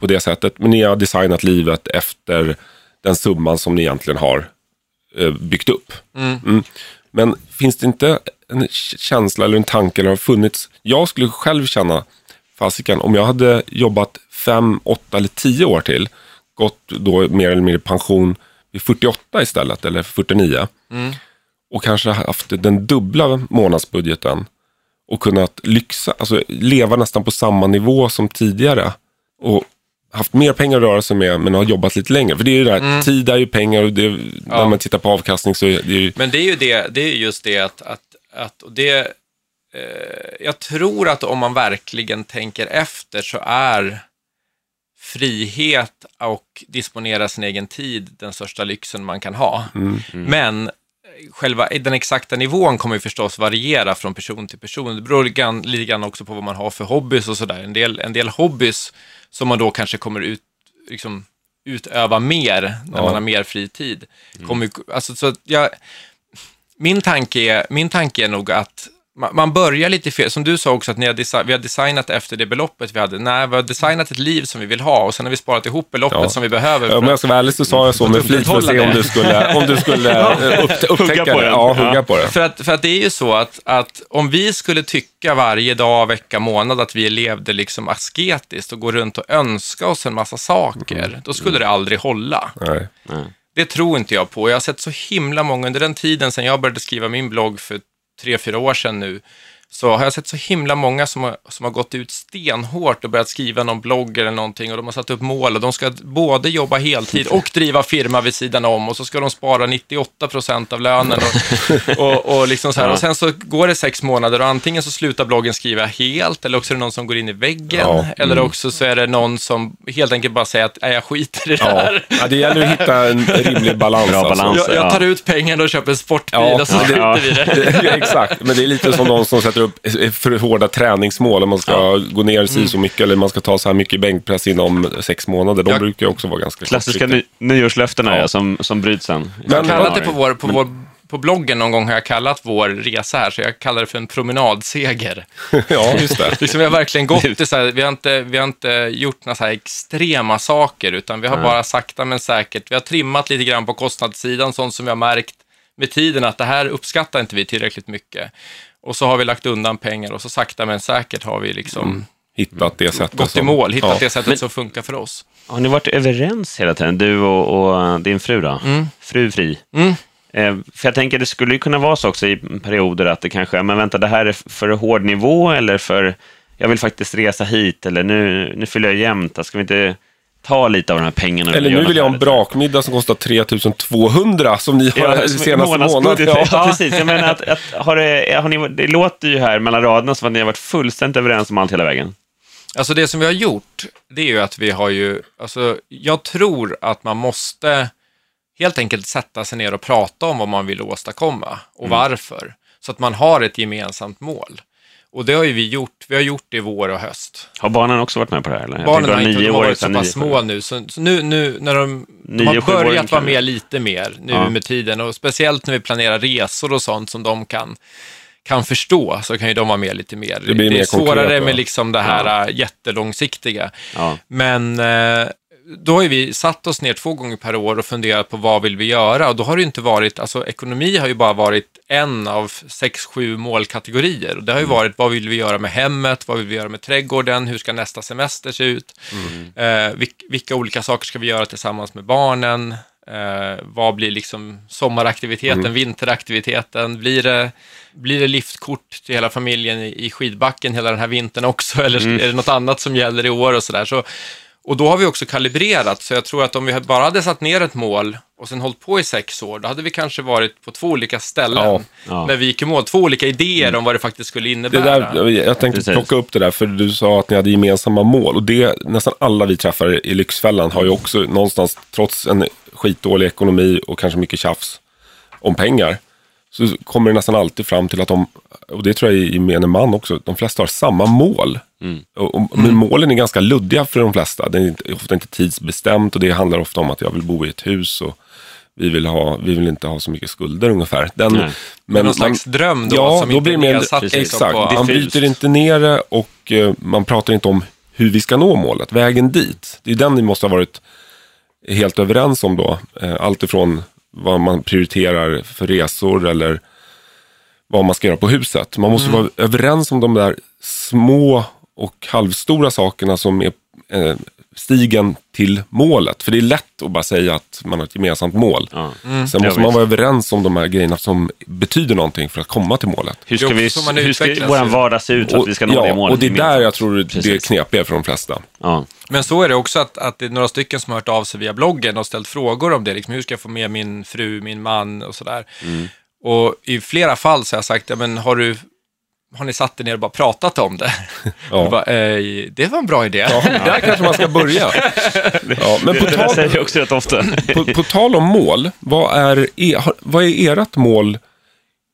[SPEAKER 2] på det sättet. Men ni har designat livet efter den summan som ni egentligen har byggt upp. Mm. Men finns det inte en känsla eller en tanke eller har funnits? Jag skulle själv känna, fasiken, om jag hade jobbat fem, åtta eller tio år till, gått då mer eller mindre pension vid 48 istället, eller 49, och kanske haft den dubbla månadsbudgeten och kunnat lyxa, alltså leva nästan på samma nivå som tidigare. Och haft mer pengar att röra sig med, men har jobbat lite längre. För det är ju det här, tid är ju pengar och det, när man tittar på avkastning så är det ju...
[SPEAKER 1] Men det är ju det, det är ju just det att, att, att och det, eh, jag tror att om man verkligen tänker efter så är frihet och disponera sin egen tid den största lyxen man kan ha. Men själva den exakta nivån kommer ju förstås variera från person till person. Det beror lite grann, lite grann också på vad man har för hobbys och sådär. En del, en del hobbys som man då kanske kommer ut, liksom, utöva mer när
[SPEAKER 2] Ja.
[SPEAKER 1] man har mer fritid. Kommer, ju- alltså, så jag, min, tanke är, min tanke är nog att man, börjar lite fel, som du sa också, att ni har vi har designat efter det beloppet vi hade. Nej, vi har designat ett liv som vi vill ha och sen har vi sparat ihop beloppet
[SPEAKER 2] Ja.
[SPEAKER 1] som vi behöver.
[SPEAKER 2] Ja, Om jag ska vara ärlig så sa jag så med flit för att se om du skulle, om du skulle eh, upp, upptäcka
[SPEAKER 3] på
[SPEAKER 2] det. Ja, hugga
[SPEAKER 3] Ja.
[SPEAKER 2] på det.
[SPEAKER 1] För att, för att det är ju så att, att om vi skulle tycka varje dag, vecka, månad att vi levde liksom asketiskt och gå runt och önska oss en massa saker, då skulle det aldrig hålla.
[SPEAKER 2] Nej.
[SPEAKER 1] Det tror inte jag på. Jag har sett så himla många under den tiden sedan jag började skriva min blogg för tre, fyra år sedan nu, så har jag sett så himla många som har, som har gått ut stenhårt och börjat skriva någon blogg eller någonting och de har satt upp mål och de ska både jobba heltid och driva firma vid sidan om och så ska de spara 98 procent av lönen och, och, och, liksom så här. och sen så går det sex månader och antingen så slutar bloggen skriva helt eller också är det någon som går in i väggen ja. mm. eller också så är det någon som helt enkelt bara säger att jag skiter i det här.
[SPEAKER 2] Ja, det gäller att hitta en rimlig balans.
[SPEAKER 3] Bra
[SPEAKER 2] alltså.
[SPEAKER 3] balans
[SPEAKER 1] jag, jag tar ut pengarna och köper en sportbil och så skiter vi i
[SPEAKER 2] det. Exakt, men det är lite som de som sätter upp för hårda träningsmål. Om man ska ja. gå ner si så mycket eller man ska ta så här mycket bänkpress inom sex månader. De jag, brukar också vara ganska
[SPEAKER 3] Klassiska ny, nyårslöftena ja. som, som bryts sen.
[SPEAKER 1] Men, jag har kallat det på vår, på vår på bloggen någon gång har jag kallat vår resa här, så jag kallar det för en promenadseger.
[SPEAKER 2] ja, just det.
[SPEAKER 1] liksom vi har verkligen gått till så här, vi har inte, vi har inte gjort några så här extrema saker, utan vi har bara sakta men säkert, vi har trimmat lite grann på kostnadssidan, sånt som vi har märkt med tiden att det här uppskattar inte vi tillräckligt mycket. Och så har vi lagt undan pengar och så sakta men säkert har vi liksom mm.
[SPEAKER 2] hittat det sättet
[SPEAKER 1] gått i mål, hittat ja. det sättet men, som funkar för oss.
[SPEAKER 3] Har ni varit överens hela tiden, du och, och din fru då? Mm. Fru Fri? Mm. Eh, för jag tänker det skulle ju kunna vara så också i perioder att det kanske, men vänta, det här är för hård nivå eller för, jag vill faktiskt resa hit eller nu, nu fyller jag jämnt, ska vi inte ta lite av de här pengarna.
[SPEAKER 2] Eller nu vill jag ha en brakmiddag som kostar 3200 som ni har ja, senaste månaden.
[SPEAKER 3] Ja. ja, precis. Jag menar att, att har det, har ni, det låter ju här mellan raderna som att ni har varit fullständigt överens om allt hela vägen.
[SPEAKER 1] Alltså det som vi har gjort, det är ju att vi har ju, alltså jag tror att man måste helt enkelt sätta sig ner och prata om vad man vill åstadkomma och mm. varför. Så att man har ett gemensamt mål. Och det har ju vi gjort. Vi har gjort det i vår och höst.
[SPEAKER 3] Har barnen också varit med på det här? Eller?
[SPEAKER 1] Barnen har inte varit så pass små nu. Så, så, nu, nu när de, de har börjat vara med lite mer nu ja. med tiden. Och speciellt när vi planerar resor och sånt som de kan, kan förstå, så kan ju de vara med lite mer.
[SPEAKER 2] Det, blir
[SPEAKER 1] det
[SPEAKER 2] är
[SPEAKER 1] svårare
[SPEAKER 2] konkret,
[SPEAKER 1] med liksom det här ja. jättelångsiktiga. Ja. Men eh, då har vi satt oss ner två gånger per år och funderat på vad vill vi göra och då har det inte varit, alltså ekonomi har ju bara varit en av sex, sju målkategorier. Och det har ju mm. varit vad vill vi göra med hemmet, vad vill vi göra med trädgården, hur ska nästa semester se ut, mm. eh, vilka, vilka olika saker ska vi göra tillsammans med barnen, eh, vad blir liksom sommaraktiviteten, mm. vinteraktiviteten, blir det, blir det liftkort till hela familjen i, i skidbacken hela den här vintern också, eller mm. är det något annat som gäller i år och sådär. Så och då har vi också kalibrerat, så jag tror att om vi bara hade satt ner ett mål och sen hållit på i sex år, då hade vi kanske varit på två olika ställen ja, ja. när vi gick i mål. Två olika idéer mm. om vad det faktiskt skulle innebära.
[SPEAKER 2] Där, jag tänkte Precis. plocka upp det där, för du sa att ni hade gemensamma mål. Och det, nästan alla vi träffar i Lyxfällan har ju också någonstans, trots en skitdålig ekonomi och kanske mycket tjafs om pengar, så kommer det nästan alltid fram till att de, och det tror jag är gemene man också, de flesta har samma mål. Mm. Och, och, men målen är ganska luddiga för de flesta. Det är ofta inte tidsbestämt och det handlar ofta om att jag vill bo i ett hus och vi vill, ha, vi vill inte ha så mycket skulder ungefär. Den,
[SPEAKER 1] men, men någon slags dröm då?
[SPEAKER 2] Ja, som då blir det mer, satt liksom exakt. På, man bryter inte ner det och uh, man pratar inte om hur vi ska nå målet, vägen dit. Det är den vi måste ha varit helt överens om då. Uh, allt ifrån vad man prioriterar för resor eller vad man ska göra på huset. Man måste mm. vara överens om de där små och halvstora sakerna som är eh, stigen till målet. För det är lätt att bara säga att man har ett gemensamt mål. Ja. Mm. Sen måste man vara överens om de här grejerna som betyder någonting för att komma till målet.
[SPEAKER 3] Hur ska, vi, hur ska vår vardag se ut för att vi ska nå
[SPEAKER 2] ja,
[SPEAKER 3] det målet?
[SPEAKER 2] och det är där jag tror Precis. det är knepiga för de flesta. Ja.
[SPEAKER 1] Men så är det också att, att det är några stycken som har hört av sig via bloggen och ställt frågor om det. Liksom, hur ska jag få med min fru, min man och sådär. Mm. Och i flera fall så har jag sagt, ja, men har du har ni satt er ner och bara pratat om det? Ja. Bara, eh, det var en bra idé. Ja,
[SPEAKER 2] där kanske man ska börja.
[SPEAKER 3] Ja, men på det, tal, säger jag också rätt ofta.
[SPEAKER 2] på, på, tal om mål, vad är, vad är ert mål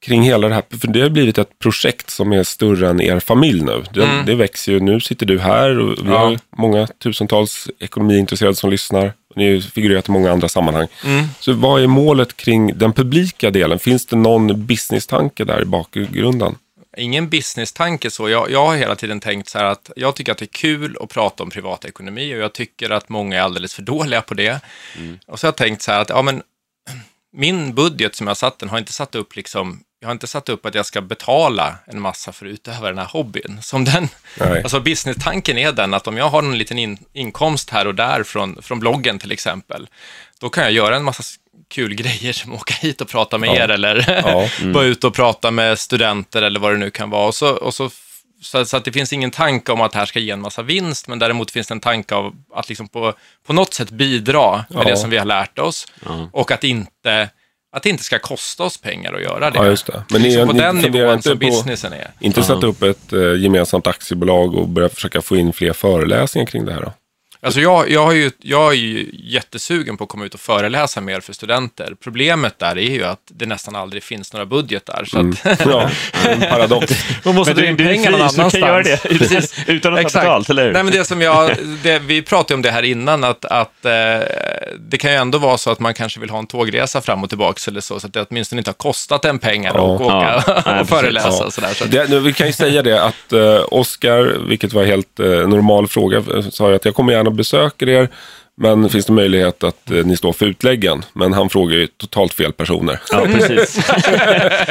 [SPEAKER 2] kring hela det här? För det har blivit ett projekt som är större än er familj nu. Det, mm. det växer ju. Nu sitter du här och vi ja. har många tusentals ekonomiintresserade som lyssnar. Ni figurerat i många andra sammanhang. Mm. Så vad är målet kring den publika delen? Finns det någon business-tanke där i bakgrunden?
[SPEAKER 1] Ingen business-tanke så. Jag, jag har hela tiden tänkt så här att jag tycker att det är kul att prata om privatekonomi och jag tycker att många är alldeles för dåliga på det. Mm. Och så har jag tänkt så här att, ja men, min budget som jag satt den har inte satt upp liksom, jag har inte satt upp att jag ska betala en massa för att utöva den här hobbyn. Som den, alltså business-tanken är den att om jag har en liten in, inkomst här och där från, från bloggen till exempel, då kan jag göra en massa kul grejer som åka hit och prata med ja. er eller ja. mm. vara ute och prata med studenter eller vad det nu kan vara. Och så, och så, så, så, att det finns ingen tanke om att det här ska ge en massa vinst, men däremot finns det en tanke av att liksom på, på något sätt bidra med ja. det som vi har lärt oss och att inte att det inte ska kosta oss pengar att göra det.
[SPEAKER 2] Ja, just det. Men ni,
[SPEAKER 1] så på
[SPEAKER 2] ni
[SPEAKER 1] den nivån som
[SPEAKER 2] på,
[SPEAKER 1] businessen är.
[SPEAKER 2] Inte sätta upp ett uh, gemensamt aktiebolag och börja försöka få in fler föreläsningar kring det här då?
[SPEAKER 1] Alltså jag, jag, har ju, jag är ju jättesugen på att komma ut och föreläsa mer för studenter. Problemet där är ju att det nästan aldrig finns några budgetar. Så
[SPEAKER 2] mm. ja, en paradox.
[SPEAKER 1] Man måste dra in pengar någon annanstans.
[SPEAKER 3] Du kan göra det Precis. utan att ta betalt, eller hur?
[SPEAKER 1] Nej, men det som jag, det, vi pratade om det här innan, att, att eh, det kan ju ändå vara så att man kanske vill ha en tågresa fram och tillbaka eller så, så att det åtminstone inte har kostat en pengar ja. att åka ja. och föreläsa. Ja. Och sådär, så
[SPEAKER 2] det, vi kan ju säga det att eh, Oskar, vilket var helt eh, normal fråga, sa att jag kommer gärna besöker er. Men finns det möjlighet att eh, ni står för utläggen? Men han frågar ju totalt fel personer.
[SPEAKER 3] Ja, precis.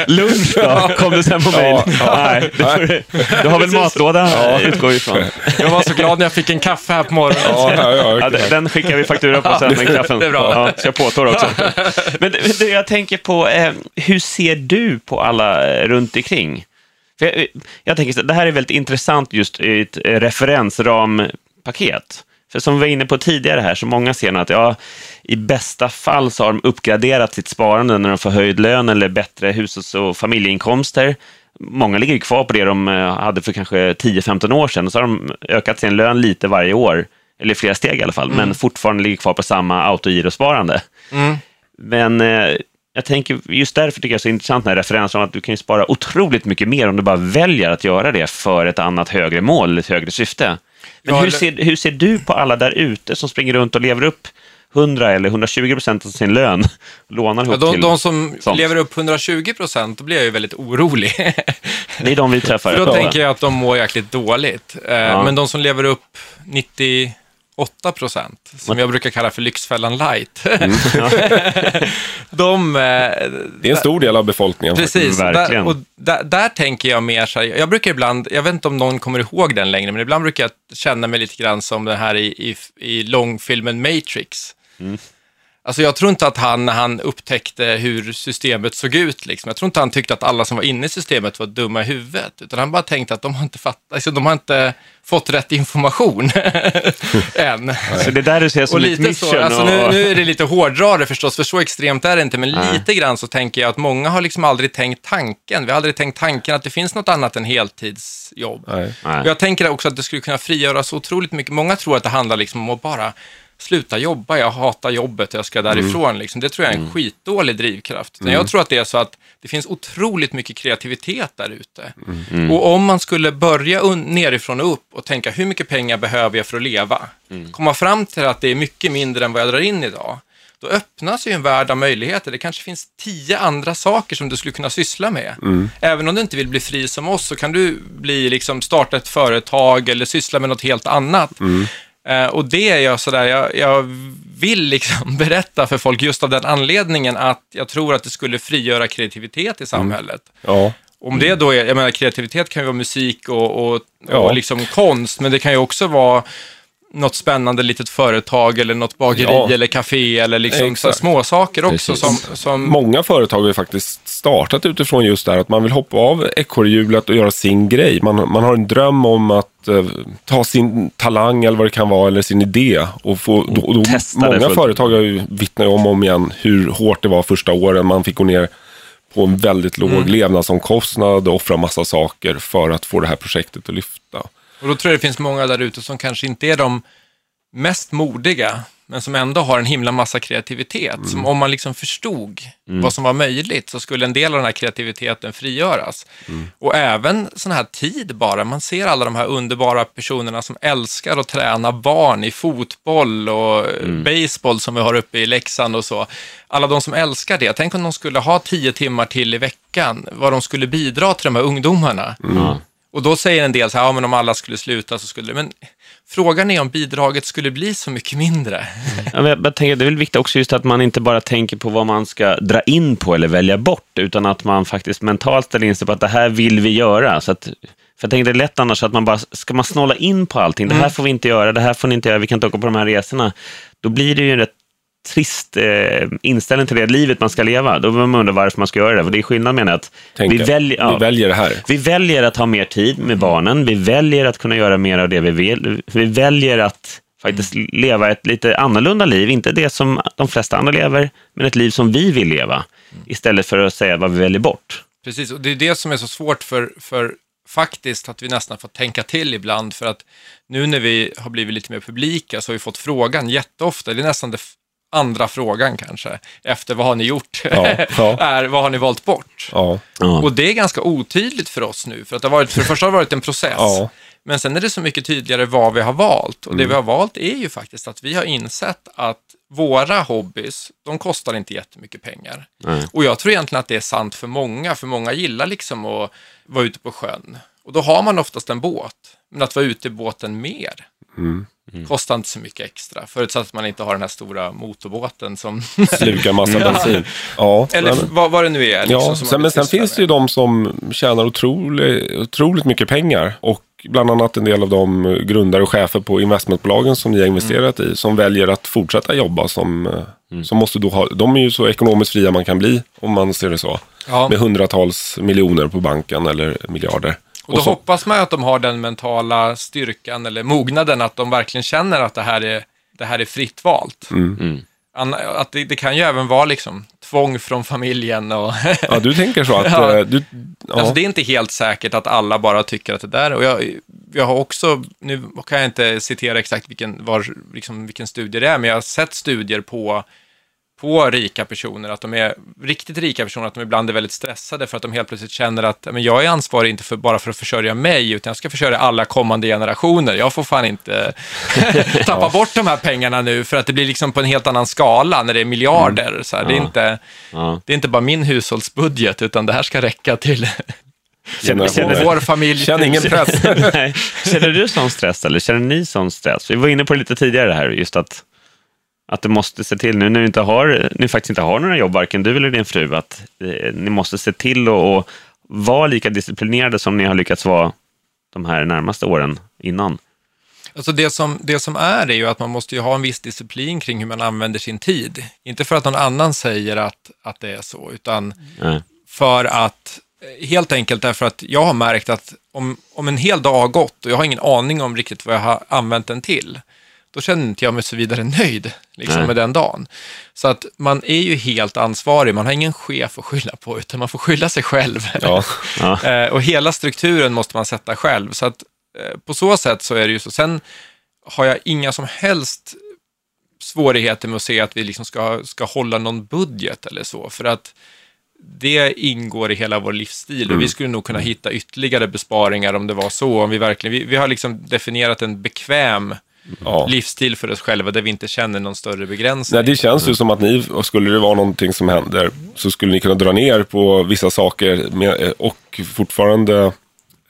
[SPEAKER 3] Lunch då? Kom det sen på mejl? Ja, ja. Nej, du, du har väl matlåda ja. utgår ifrån.
[SPEAKER 1] Jag var så glad när jag fick en kaffe här på morgonen.
[SPEAKER 2] Ja, ja, ja,
[SPEAKER 3] den skickar vi faktura på sen, den kaffen.
[SPEAKER 1] Det är bra. Ja,
[SPEAKER 3] ska jag påtår också. Men du, jag tänker på, eh, hur ser du på alla eh, runt omkring? För jag, jag tänker, det här är väldigt intressant just i ett referensrampaket. För som vi var inne på tidigare här, så många ser att ja, i bästa fall så har de uppgraderat sitt sparande när de får höjd lön eller bättre hushålls och familjeinkomster. Många ligger kvar på det de eh, hade för kanske 10-15 år sedan och så har de ökat sin lön lite varje år, eller flera steg i alla fall, mm. men fortfarande ligger kvar på samma autogirosparande. Mm. Men eh, jag tänker, just därför tycker jag det är så intressant med referensen om att du kan spara otroligt mycket mer om du bara väljer att göra det för ett annat högre mål, ett högre syfte. Men hur, ser, hur ser du på alla där ute som springer runt och lever upp 100 eller 120 procent av sin lön. Lånar ihop
[SPEAKER 1] ja, de,
[SPEAKER 3] till
[SPEAKER 1] de som sånt. lever upp 120 procent, då blir jag ju väldigt orolig.
[SPEAKER 3] Det är de vi träffar.
[SPEAKER 1] För då tänker jag att de mår jäkligt dåligt. Eh, ja. Men de som lever upp 90 8 procent, som jag brukar kalla för Lyxfällan light. Mm. de,
[SPEAKER 2] eh, det är en stor del av befolkningen.
[SPEAKER 1] Precis, där, och där, där, tänker jag mer så här, jag brukar ibland, jag vet inte om någon kommer ihåg den längre, men ibland brukar jag känna mig lite grann som den här i, i, i långfilmen Matrix. Mm. Alltså jag tror inte att han, när han upptäckte hur systemet såg ut, liksom, jag tror inte han tyckte att alla som var inne i systemet var dumma i huvudet, utan han bara tänkte att de har inte fattat, alltså de har inte fått rätt information än.
[SPEAKER 3] Så det där du ser som och ett mission? Så,
[SPEAKER 1] alltså och... nu, nu, är det lite hårdrare förstås, för så extremt är det inte, men Nej. lite grann så tänker jag att många har liksom aldrig tänkt tanken. Vi har aldrig tänkt tanken att det finns något annat än heltidsjobb. Nej. Jag tänker också att det skulle kunna frigöra så otroligt mycket. Många tror att det handlar liksom om att bara sluta jobba, jag hatar jobbet, jag ska därifrån. Mm. Liksom. Det tror jag är en mm. skitdålig drivkraft. Mm. Jag tror att det är så att det finns otroligt mycket kreativitet där ute. Mm. mm. Och om man skulle börja nerifrån och upp och tänka hur mycket pengar behöver jag för att leva? Mm. Komma fram till att det är mycket mindre än vad jag drar in idag. Då öppnas ju en värld av möjligheter. Det kanske finns tio andra saker som du skulle kunna syssla med. Mm. Även om du inte vill bli fri som oss så kan du bli, liksom, starta ett företag eller syssla med något helt annat. Eh, och det är jag sådär, jag, jag vill liksom berätta för folk just av den anledningen att jag tror att det skulle frigöra kreativitet i samhället. Mm. Ja. Om det då är, jag menar kreativitet kan ju vara musik och, och, ja. och liksom konst, men det kan ju också vara något spännande litet företag eller något bageri ja. eller café eller liksom så små saker också. Som, som...
[SPEAKER 2] Många företag har ju faktiskt startat utifrån just det här att man vill hoppa av ekorrhjulet och göra sin grej. Man, man har en dröm om att uh, ta sin talang eller vad det kan vara eller sin idé. Och få, då, då, många företag har ju vittnat om och om igen hur hårt det var första åren. Man fick gå ner på en väldigt låg mm. levnadsomkostnad och offra massa saker för att få det här projektet att lyfta.
[SPEAKER 1] Och då tror jag det finns många där ute som kanske inte är de mest modiga, men som ändå har en himla massa kreativitet. Mm. Som om man liksom förstod mm. vad som var möjligt så skulle en del av den här kreativiteten frigöras. Mm. Och även sån här tid bara. Man ser alla de här underbara personerna som älskar att träna barn i fotboll och mm. baseball som vi har uppe i Leksand och så. Alla de som älskar det. Tänk om de skulle ha tio timmar till i veckan, vad de skulle bidra till de här ungdomarna. Och då säger en del så här, ja men om alla skulle sluta så skulle det, men frågan är om bidraget skulle bli så mycket mindre.
[SPEAKER 3] Ja, jag, jag tänker, det är väl viktigt också just att man inte bara tänker på vad man ska dra in på eller välja bort, utan att man faktiskt mentalt ställer in sig på att det här vill vi göra. Så att, för jag tänker det är lätt annars att man bara, ska man snåla in på allting, det här mm. får vi inte göra, det här får ni inte göra, vi kan inte åka på de här resorna, då blir det ju rätt trist eh, inställning till det livet man ska leva. Då behöver man undra varför man ska göra det. För det är skillnad med att
[SPEAKER 2] vi, välj, ja, vi väljer det här.
[SPEAKER 3] Vi väljer att ha mer tid med barnen. Vi väljer att kunna göra mer av det vi vill. Vi väljer att faktiskt leva ett lite annorlunda liv. Inte det som de flesta andra lever, men ett liv som vi vill leva. Istället för att säga vad vi väljer bort.
[SPEAKER 1] Precis, och det är det som är så svårt för, för faktiskt att vi nästan fått tänka till ibland för att nu när vi har blivit lite mer publika så har vi fått frågan jätteofta, det är nästan det andra frågan kanske, efter vad har ni gjort, ja, ja. är vad har ni valt bort? Ja. Och det är ganska otydligt för oss nu, för att det har varit, för det första har det varit en process, men sen är det så mycket tydligare vad vi har valt. Och det mm. vi har valt är ju faktiskt att vi har insett att våra hobbys, de kostar inte jättemycket pengar. Mm. Och jag tror egentligen att det är sant för många, för många gillar liksom att vara ute på sjön. Och då har man oftast en båt, men att vara ute i båten mer mm. Mm. kostar inte så mycket extra, förutsatt att man inte har den här stora motorbåten som...
[SPEAKER 2] Slukar massa bensin. Ja,
[SPEAKER 1] Eller men... vad, vad det nu är. Liksom,
[SPEAKER 2] ja, sen, men sen finns det ju de som tjänar otroligt, otroligt mycket pengar och bland annat en del av de grundare och chefer på investmentbolagen som ni har investerat mm. i, som väljer att fortsätta jobba som, eh, mm. som måste då ha, de är ju så ekonomiskt fria man kan bli, om man ser det så. Ja. Med hundratals miljoner på banken eller miljarder.
[SPEAKER 1] Och då och så, hoppas man att de har den mentala styrkan eller mognaden, att de verkligen känner att det här är, det här är fritt valt. Mm. mm. Att det, det, kan ju även vara liksom tvång från familjen. Och
[SPEAKER 2] ja, du tänker så? Att, ja. Eh, du,
[SPEAKER 1] ja. Alltså, det är inte helt säkert att alla bara tycker att det där, och jag, jag har också, nu kan jag inte citera exakt vilken, var, liksom, vilken studie det är, men jag har sett studier på på rika personer, att de är riktigt rika personer, att de ibland är väldigt stressade för att de helt plötsligt känner att men jag är ansvarig inte för, bara för att försörja mig, utan jag ska försörja alla kommande generationer. Jag får fan inte tappa bort de här pengarna nu, för att det blir liksom på en helt annan skala när det är miljarder. Mm. Så här, det, är inte, ja. det är inte bara min hushållsbudget, utan det här ska räcka till
[SPEAKER 3] Känner, känner,
[SPEAKER 1] vår familj.
[SPEAKER 2] Känner ingen press.
[SPEAKER 3] Känner du sån stress, eller känner ni sån stress? Vi var inne på det lite tidigare här, just att att du måste se till, nu när du inte har, ni faktiskt inte har några jobb, varken du eller din fru, att eh, ni måste se till att vara lika disciplinerade som ni har lyckats vara de här närmaste åren innan.
[SPEAKER 1] Alltså det, som, det som är är ju att man måste ju ha en viss disciplin kring hur man använder sin tid. Inte för att någon annan säger att, att det är så, utan Nej. för att helt enkelt därför att jag har märkt att om, om en hel dag har gått och jag har ingen aning om riktigt vad jag har använt den till, då känner inte jag mig så vidare nöjd liksom, med den dagen. Så att man är ju helt ansvarig, man har ingen chef att skylla på, utan man får skylla sig själv. Ja. Ja. Eh, och hela strukturen måste man sätta själv. Så att eh, på så sätt så är det ju så. Sen har jag inga som helst svårigheter med att se att vi liksom ska, ska hålla någon budget eller så, för att det ingår i hela vår livsstil och mm. vi skulle nog kunna hitta ytterligare besparingar om det var så. Om vi, verkligen, vi, vi har liksom definierat en bekväm ja. livsstil för oss själva där vi inte känner någon större begränsning.
[SPEAKER 2] Nej, det känns ju som att ni, och skulle det vara någonting som händer, så skulle ni kunna dra ner på vissa saker med, och fortfarande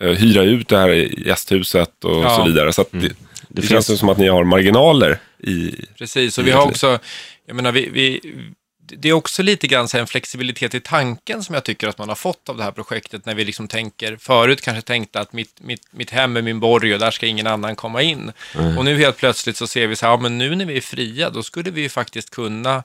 [SPEAKER 2] eh, hyra ut det här gästhuset och ja. så vidare. Så mm. det, det, det, känns finns... som att ni har marginaler i...
[SPEAKER 1] Precis, och vi har också, jag menar, vi, vi det är också lite grann en flexibilitet i tanken som jag tycker att man har fått av det här projektet när vi liksom tänker, förut kanske tänkte att mitt, mitt, mitt hem är min borg och där ska ingen annan komma in. Mm. Och nu helt plötsligt så ser vi så här, ja men nu när vi är fria, då skulle vi ju faktiskt kunna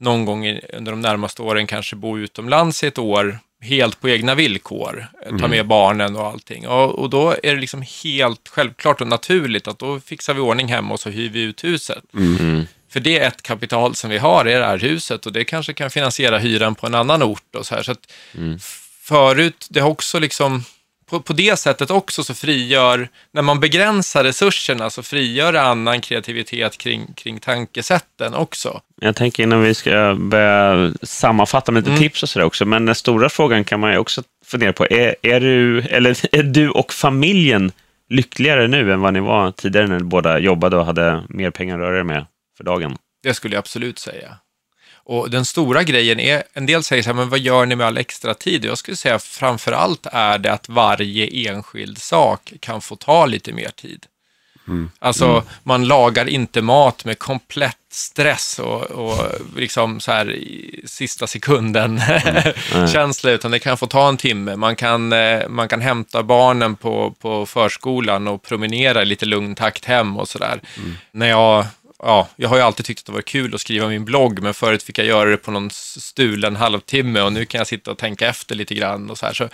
[SPEAKER 1] någon gång under de närmaste åren kanske bo utomlands i ett år helt på egna villkor, mm. ta med barnen och allting. Och, och, då är det liksom helt självklart och naturligt att då fixar vi ordning hemma och så hyr vi ut huset. Mm. För det är ett kapital som vi har i det här huset och det kanske kan finansiera hyran på en annan ort och så här. Så att mm. förut, det har också liksom, på, på det sättet också så frigör, när man begränsar resurserna så frigör det annan kreativitet kring, kring tankesätten också.
[SPEAKER 3] Jag tänker innan vi ska börja sammanfatta med lite mm. tips och sådär också, men den stora frågan kan man ju också fundera på, är, är, du, eller, är du och familjen lyckligare nu än vad ni var tidigare när ni båda jobbade och hade mer pengar att röra er med? För dagen.
[SPEAKER 1] Det skulle jag absolut säga. Och den stora grejen är, en del säger så här, men vad gör ni med all extra tid? Jag skulle säga framför allt är det att varje enskild sak kan få ta lite mer tid. Mm. Alltså, mm. man lagar inte mat med komplett stress och, och liksom så här i sista sekunden mm. känsla, utan det kan få ta en timme. Man kan, eh, man kan hämta barnen på, på förskolan och promenera i lite lugn takt hem och sådär. Mm. När jag ja, jag har ju alltid tyckt att det var kul att skriva min blogg, men förut fick jag göra det på någon stulen halvtimme och nu kan jag sitta och tänka efter lite grann och så här. Så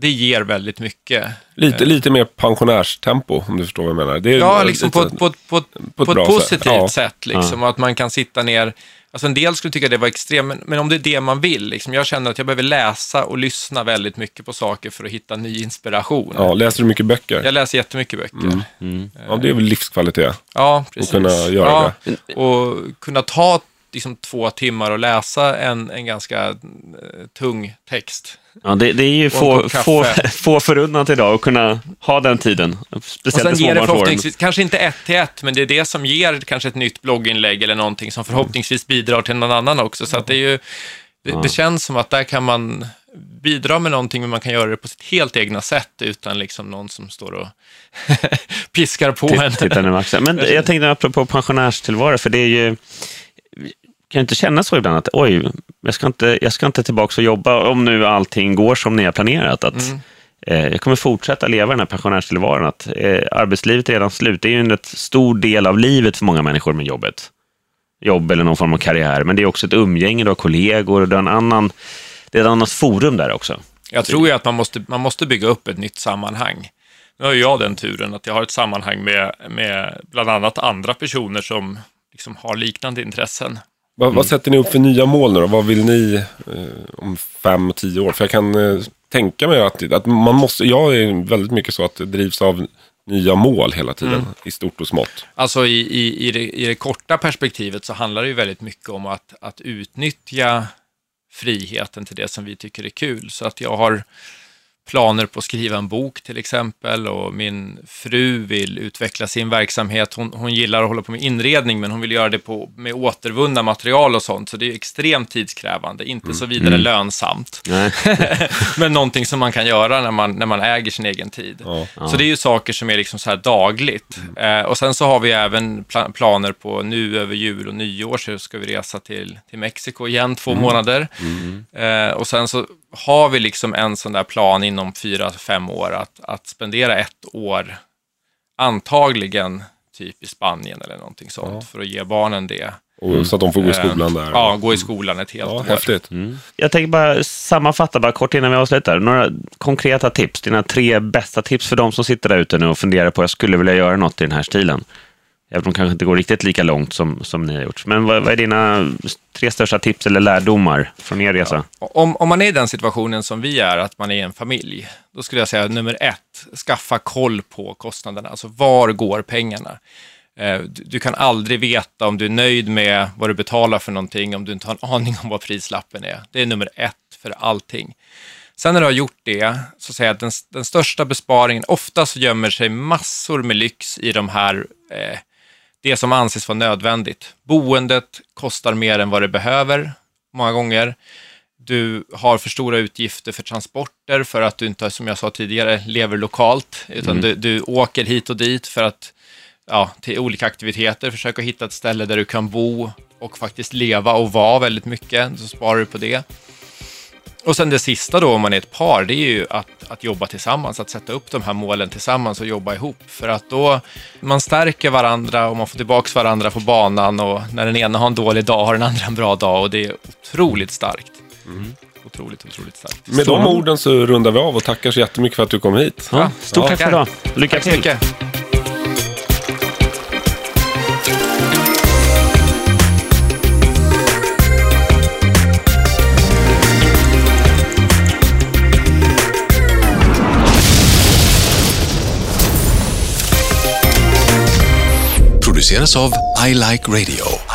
[SPEAKER 1] det ger väldigt mycket.
[SPEAKER 2] Lite, lite mer pensionärstempo, om du förstår vad jag menar. Det
[SPEAKER 1] är ja, liksom på, på, på, på, ett, ett positivt sätt, ja. sätt liksom,
[SPEAKER 2] ja.
[SPEAKER 1] att man kan sitta ner Alltså en del skulle tycka det var extremt, men, men om det är det man vill, liksom, jag känner att jag behöver läsa och lyssna väldigt mycket på saker för att hitta ny inspiration.
[SPEAKER 2] Ja, läser du mycket böcker?
[SPEAKER 1] Jag läser jättemycket böcker. Mm.
[SPEAKER 2] Mm. Ja, det är väl livskvalitet?
[SPEAKER 1] Ja, precis.
[SPEAKER 2] Att kunna göra ja,
[SPEAKER 1] det. Och kunna ta liksom två timmar och läsa en, en ganska eh, tung text.
[SPEAKER 3] Ja, det, det är ju få, få, få förunnat idag att kunna ha den tiden.
[SPEAKER 1] Speciellt och sen ger det förhoppningsvis, kanske inte ett till ett, men det är det som ger kanske ett nytt blogginlägg eller någonting som förhoppningsvis bidrar till någon annan också. Så att det är ju, det, ja. det, känns som att där kan man bidra med någonting, men man kan göra det på sitt helt egna sätt utan liksom någon som står och piskar på en.
[SPEAKER 3] Titta Men jag tänkte apropå pensionärstillvaro, för det är ju kan inte känna så ibland att oj, jag ska inte, jag ska inte tillbaka och jobba om nu allting går som ni har planerat. Att, mm. eh, jag kommer fortsätta leva den här pensionärstillvaron. Att, eh, arbetslivet är redan slut. Det är ju en rätt stor del av livet för många människor med jobbet. Jobb eller någon form av karriär. Men det är också ett umgänge, du har kollegor och det är, en annan, det är ett annat forum där också.
[SPEAKER 1] Jag tror ju att man måste, man måste bygga upp ett nytt sammanhang. Nu har jag den turen att jag har ett sammanhang med, med bland annat andra personer som liksom har liknande intressen.
[SPEAKER 2] Vad, vad, mm. sätter ni upp för nya mål nu då? Vad vill ni eh, om fem, tio år? För jag kan eh, tänka mig att, att man måste, jag är väldigt mycket så att det drivs av nya mål hela tiden, mm. i stort och smått.
[SPEAKER 1] Alltså i, i, i, det, i det korta perspektivet så handlar det ju väldigt mycket om att, att utnyttja friheten till det som vi tycker är kul. Så att jag har planer på att skriva en bok till exempel och min fru vill utveckla sin verksamhet. Hon, hon gillar att hålla på med inredning men hon vill göra det på, med återvunna material och sånt. Så det är extremt tidskrävande, inte mm. så vidare mm. lönsamt. men någonting som man kan göra när man, när man äger sin egen tid. Ja. Så det är ju saker som är liksom så här dagligt. Mm. Eh, och sen så har vi även pla planer på nu över jul och nyår så ska vi resa till, till Mexiko igen två mm. månader. Mm. Eh, och sen så har vi liksom en sån där plan inom fyra, fem år att, att spendera ett år, antagligen typ i Spanien eller någonting sånt, ja. för att ge barnen det.
[SPEAKER 2] Och så att de får gå i skolan där?
[SPEAKER 1] Ja, gå i skolan ett helt
[SPEAKER 2] ja,
[SPEAKER 1] år.
[SPEAKER 2] Häftigt. Mm.
[SPEAKER 3] Jag tänker bara sammanfatta bara kort innan vi avslutar. Några konkreta tips, dina tre bästa tips för de som sitter där ute nu och funderar på att jag skulle vilja göra något i den här stilen. Även om de kanske inte går riktigt lika långt som, som ni har gjort. Men vad, vad är dina tre största tips eller lärdomar från er resa?
[SPEAKER 1] Ja. Om, om man är i den situationen som vi är, att man är en familj, då skulle jag säga nummer ett, skaffa koll på kostnaderna. Alltså var går pengarna? Eh, du kan aldrig veta om du är nöjd med vad du betalar för någonting om du inte har en aning om vad prislappen är. Det är nummer ett för allting. Sen när du har gjort det, så säger jag att den, den största besparingen, ofta så gömmer sig massor med lyx i de här eh, det som anses vara nödvändigt. Boendet kostar mer än vad det behöver många gånger. Du har för stora utgifter för transporter för att du inte, som jag sa tidigare, lever lokalt, utan mm. du, du åker hit och dit för att, ja, till olika aktiviteter, försöka hitta ett ställe där du kan bo och faktiskt leva och vara väldigt mycket, så sparar du på det. Och sen det sista då, om man är ett par, det är ju att, att jobba tillsammans, att sätta upp de här målen tillsammans och jobba ihop. För att då, man stärker varandra och man får tillbaka varandra på banan och när den ena har en dålig dag har den andra en bra dag och det är otroligt starkt. Mm. Otroligt, otroligt starkt.
[SPEAKER 2] Med de orden så rundar vi av och tackar så jättemycket för att du kom hit.
[SPEAKER 3] Ja, stort ja. tack för idag. Lycka till.
[SPEAKER 4] Av I Like Radio.